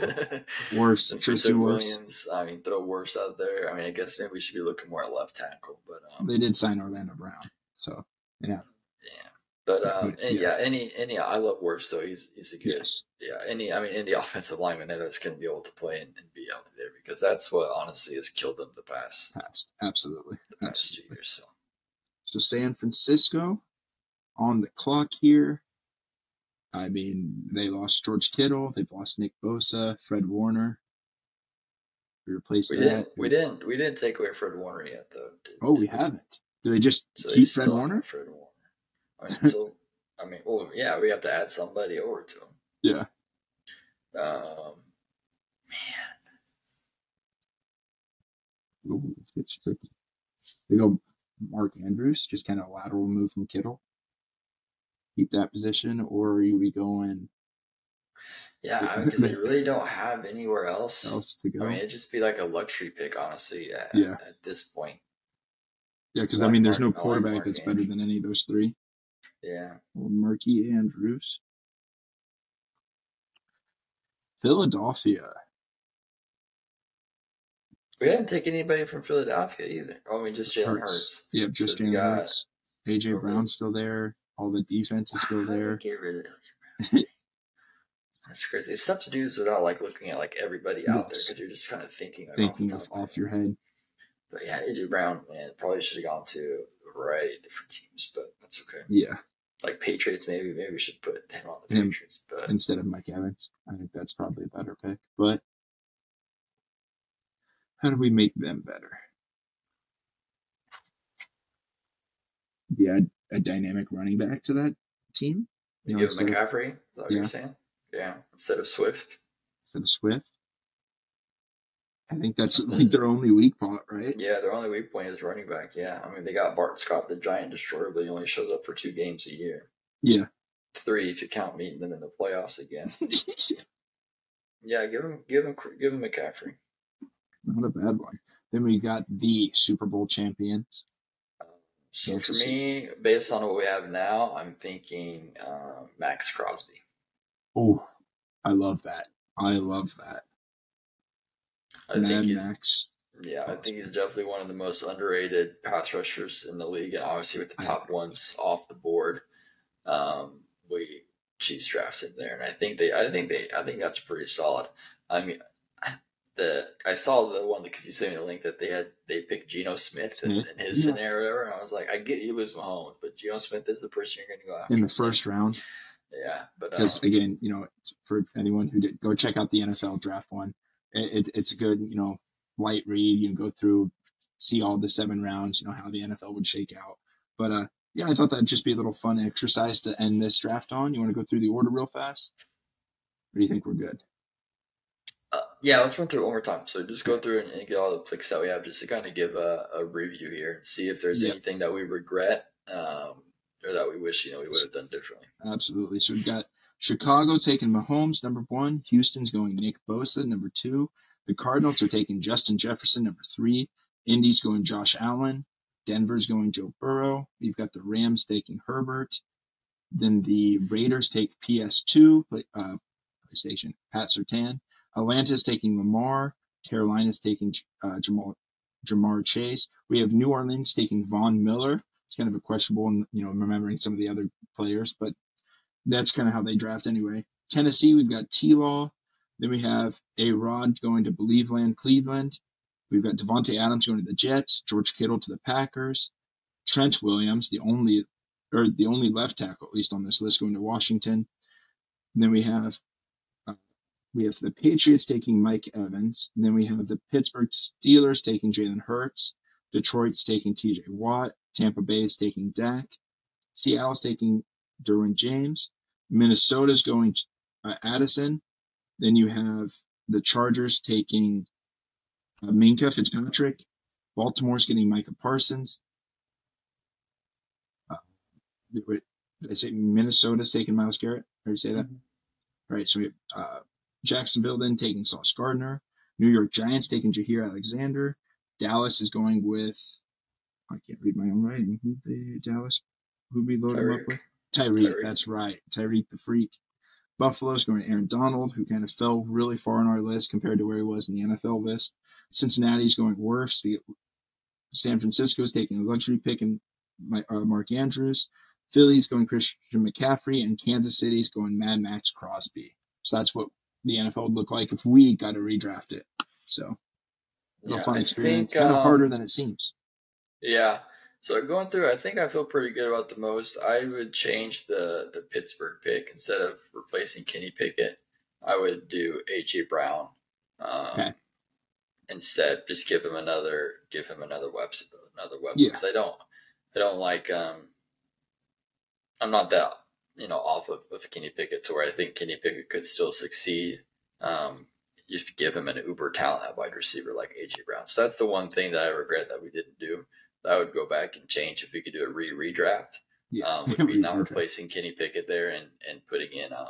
Worse, Tristan. Williams, I mean, throw Wirfs out there. I mean, I guess maybe we should be looking more at left tackle, but um, They did sign Orlando Brown, so yeah. But um, Yeah. yeah, any any I love Wirfs though. He's he's a good yes, yeah. Any I mean, any offensive lineman that's going to be able to play and, and be healthy there because that's what honestly has killed them the past. Absolutely, the past two absolutely. years. So So San Francisco on the clock here. I mean, they lost George Kittle. They've lost Nick Bosa, Fred Warner. We replaced we that. didn't we didn't we didn't take away Fred Warner yet though. did- Oh, we did haven't. Do they just So keep Fred Warner? Fred Warner. I mean, so I mean, well, yeah, we have to add somebody over to him. Yeah. Um, man, Ooh, it's tricky. They go Mark Andrews, just kind of lateral move from Kittle. Keep that position, or are we going yeah, because they really don't have anywhere else. else to go? I mean, it'd just be like a luxury pick, honestly. At, Yeah. at this point, yeah, because I mean, there's Mark- no like quarterback Mark that's better than any of those three. yeah. Well, Marky Andrews. Philadelphia. We didn't take anybody from Philadelphia either. Oh, I mean, just Jalen Hurts. Yep, just So Jalen Hurts. AJ Okay. Brown's still there. All the defense is still How did we there. Get rid of That's crazy. It's tough to do this without like looking at like everybody out there because you're just kind of thinking like, Thinking off, of off your head. But yeah, AJ Brown, man, probably should have gone to a variety of different teams, but that's okay. Yeah, Like Patriots, maybe maybe we should put him on the Him. Patriots. But instead of Mike Evans. I think that's probably a better pick. But how do we make them better? Yeah, a dynamic running back to that team. you know, give instead him of- McCaffrey. Is that what Yeah. you're saying? Yeah, instead of Swift. for the Swift. I think that's like their only weak point, right? Yeah, their only weak point is running back. Yeah, I mean they got Boston Scott, the giant destroyer, but he only shows up for two games a year. Yeah. Three if you count meeting them in the playoffs again. Yeah, give him, give him, give him McCaffrey. Not a bad one. Then we got the Super Bowl champions. So for me, based on what we have now, I'm thinking uh, Maxx Crosby. Oh, I love that. I love that. I think he's Max. yeah, I think he's definitely one of the most underrated pass rushers in the league, and obviously with the top ones off the board, um, we Chiefs drafted there, and I think they, I think they, I think that's pretty solid. I mean, the I saw the one because you sent me the link that they had they picked Geno Smith in, Smith, in his yeah. scenario, and I was like, I get you lose Mahomes, but Geno Smith is the person you're going to go after in the first round. Yeah, but Because um, again, you know, for anyone who did go check out the NFL draft one, it, it, it's a good, you know, light read. You can go through, see all the seven rounds, you know, how the NFL would shake out. But uh, yeah, I thought that'd just be a little fun exercise to end this draft on. You want to go through the order real fast? Or do you think we're good? Uh, yeah, let's run through it one more time. So just go through and, and get all the picks that we have, just to kind of give a, a review here and see if there's Yeah. anything that we regret um, or that we wish you know we would have done differently. Absolutely. So we've got Chicago taking Mahomes, number one. Houston's going Nick Bosa, number two. The Cardinals are taking Justin Jefferson, number three. Indy's going Josh Allen. Denver's going Joe Burrow. We've got the Rams taking Herbert. Then the Raiders take PS2, play- uh, PlayStation, Pat Surtain. Atlanta's taking Lamar. Carolina's taking uh, Jamal, Ja'Marr Chase. We have New Orleans taking Von Miller. it's kind of a questionable, and you know, remembering some of the other players, but that's kind of how they draft anyway. Tennessee, we've got T Law. Then we have A Rod going to Believeland, Cleveland. We've got Davante Adams going to the Jets, George Kittle to the Packers, Trent Williams, the only or the only left tackle at least on this list, going to Washington. And then we have we have the Patriots taking Mike Evans. And then we have the Pittsburgh Steelers taking Jalen Hurts. Detroit's taking T.J. Watt. Tampa Bay is taking Dak. Seattle's taking Derwin James. Minnesota's going uh, Addison. Then you have the Chargers taking uh, Minkah Fitzpatrick. Baltimore's getting Micah Parsons. Uh, did I say Minnesota's taking Myles Garrett? Did I say that? Mm-hmm. Right. So we have uh, Jacksonville then taking Sauce Gardner. New York Giants taking Jaire Alexander. Dallas is going with I can't read my own writing. Who the Dallas? Who we load him up with? Tyreek, Tyreek. That's right. Tyreek the freak. Buffalo's going to Aaron Donald, who kind of fell really far on our list compared to where he was in the NFL list. Cincinnati's going Wirfs. The, San Francisco's taking a luxury pick in my, uh, Mark Andrews. Philly's going Christian McCaffrey, and Kansas City's going Mad Maxx Crosby. So that's what the NFL would look like if we got to redraft it. So, yeah, fun experience. Think, kind of um, harder than it seems. Yeah, so going through, I think I feel pretty good about the most. I would change the the Pittsburgh pick instead of replacing Kenny Pickett. I would do AJ Brown. Um, okay. Instead, just give him another give him another weapon. Another weapon. Because I don't I don't like um. I'm not that you know off of, of Kenny Pickett to where I think Kenny Pickett could still succeed. Um, if you give him an uber talent at wide receiver like AJ Brown. So that's the one thing that I regret that we didn't do. I would go back and change if we could do a re redraft. Yeah. Um, would be not replacing Kenny Pickett there and, and putting in um,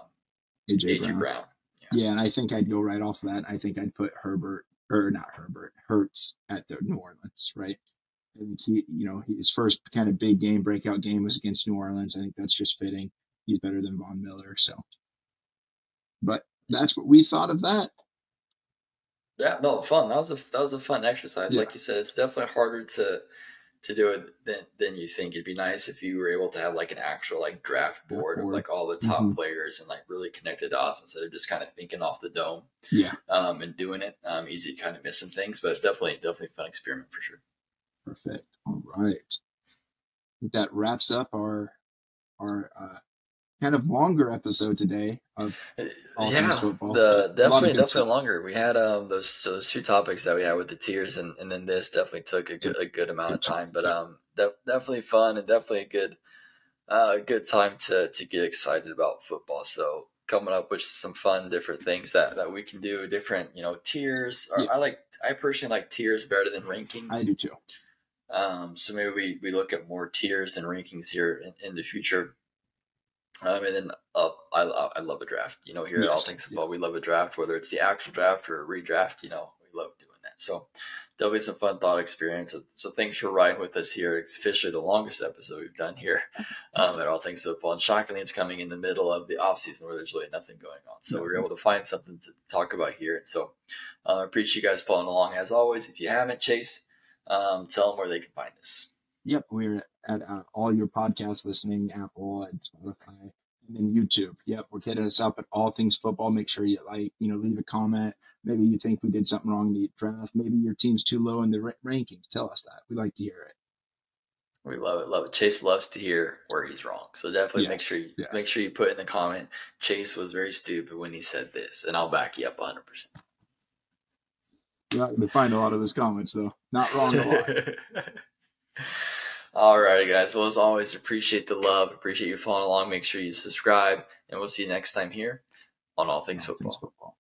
AJ, Brown. Brown. Yeah. yeah. and I think I'd go right off of that. I think I'd put Herbert or not Herbert Hurts at the New Orleans, right? I think he, you know, his first kind of big game, breakout game was against New Orleans. I think that's just fitting. He's better than Von Miller, so. But that's what we thought of that. Yeah, no, fun. That was a that was a fun exercise. Yeah. Like you said, it's definitely harder to to do it than, than you think. It'd be nice if you were able to have like an actual like draft board, of like all the top mm-hmm. players and like really connect the dots instead of just kind of thinking off the dome. Yeah. Um, and doing it. Um, easy kind of missing things, but definitely, definitely fun experiment for sure. Perfect. All right. That wraps up our our uh, kind of longer episode today of uh, yeah, the definitely definitely stuff. longer. We had um those those two topics that we had with the tiers, and, and then this definitely took a good a good amount of time, but um de- definitely fun and definitely a good uh good time to to get excited about football. So coming up with some fun different things that that we can do, different you know tiers. Yeah. I like I personally like tiers better than rankings. I do too. Um, so maybe we, we look at more tiers and rankings here in, in the future. Um, and then uh, I, I love a draft. You know, here yes. at All Things Football, we love a draft, whether it's the actual draft or a redraft. You know, we love doing that. So there'll be some fun thought experience. So, thanks for riding with us here. It's officially the longest episode we've done here um, at All Things Football. And shockingly, it's coming in the middle of the off season where there's really nothing going on. So we are able to find something to, to talk about here. And so uh, I appreciate you guys following along. As always, if you haven't, Chase, um, tell them where they can find us. Yep, we're at uh, all your podcast listening, Apple and Spotify, and then YouTube. Yep, we're hitting us up at all things football. Make sure you like, you know, leave a comment. Maybe you think we did something wrong in the draft. Maybe your team's too low in the ra- rankings. Tell us that. We like to hear it. We love it, love it. Chase loves to hear where he's wrong, so definitely yes, make sure you yes. make sure you put in the comment. Chase was very stupid when he said this, and I'll back you up 100. percent You're not going to find a lot of those comments, though. Not wrong a lot. All right, guys. Well, as always, appreciate the love. Appreciate you following along. Make sure you subscribe, and we'll see you next time here on All Things, All Football. Things football.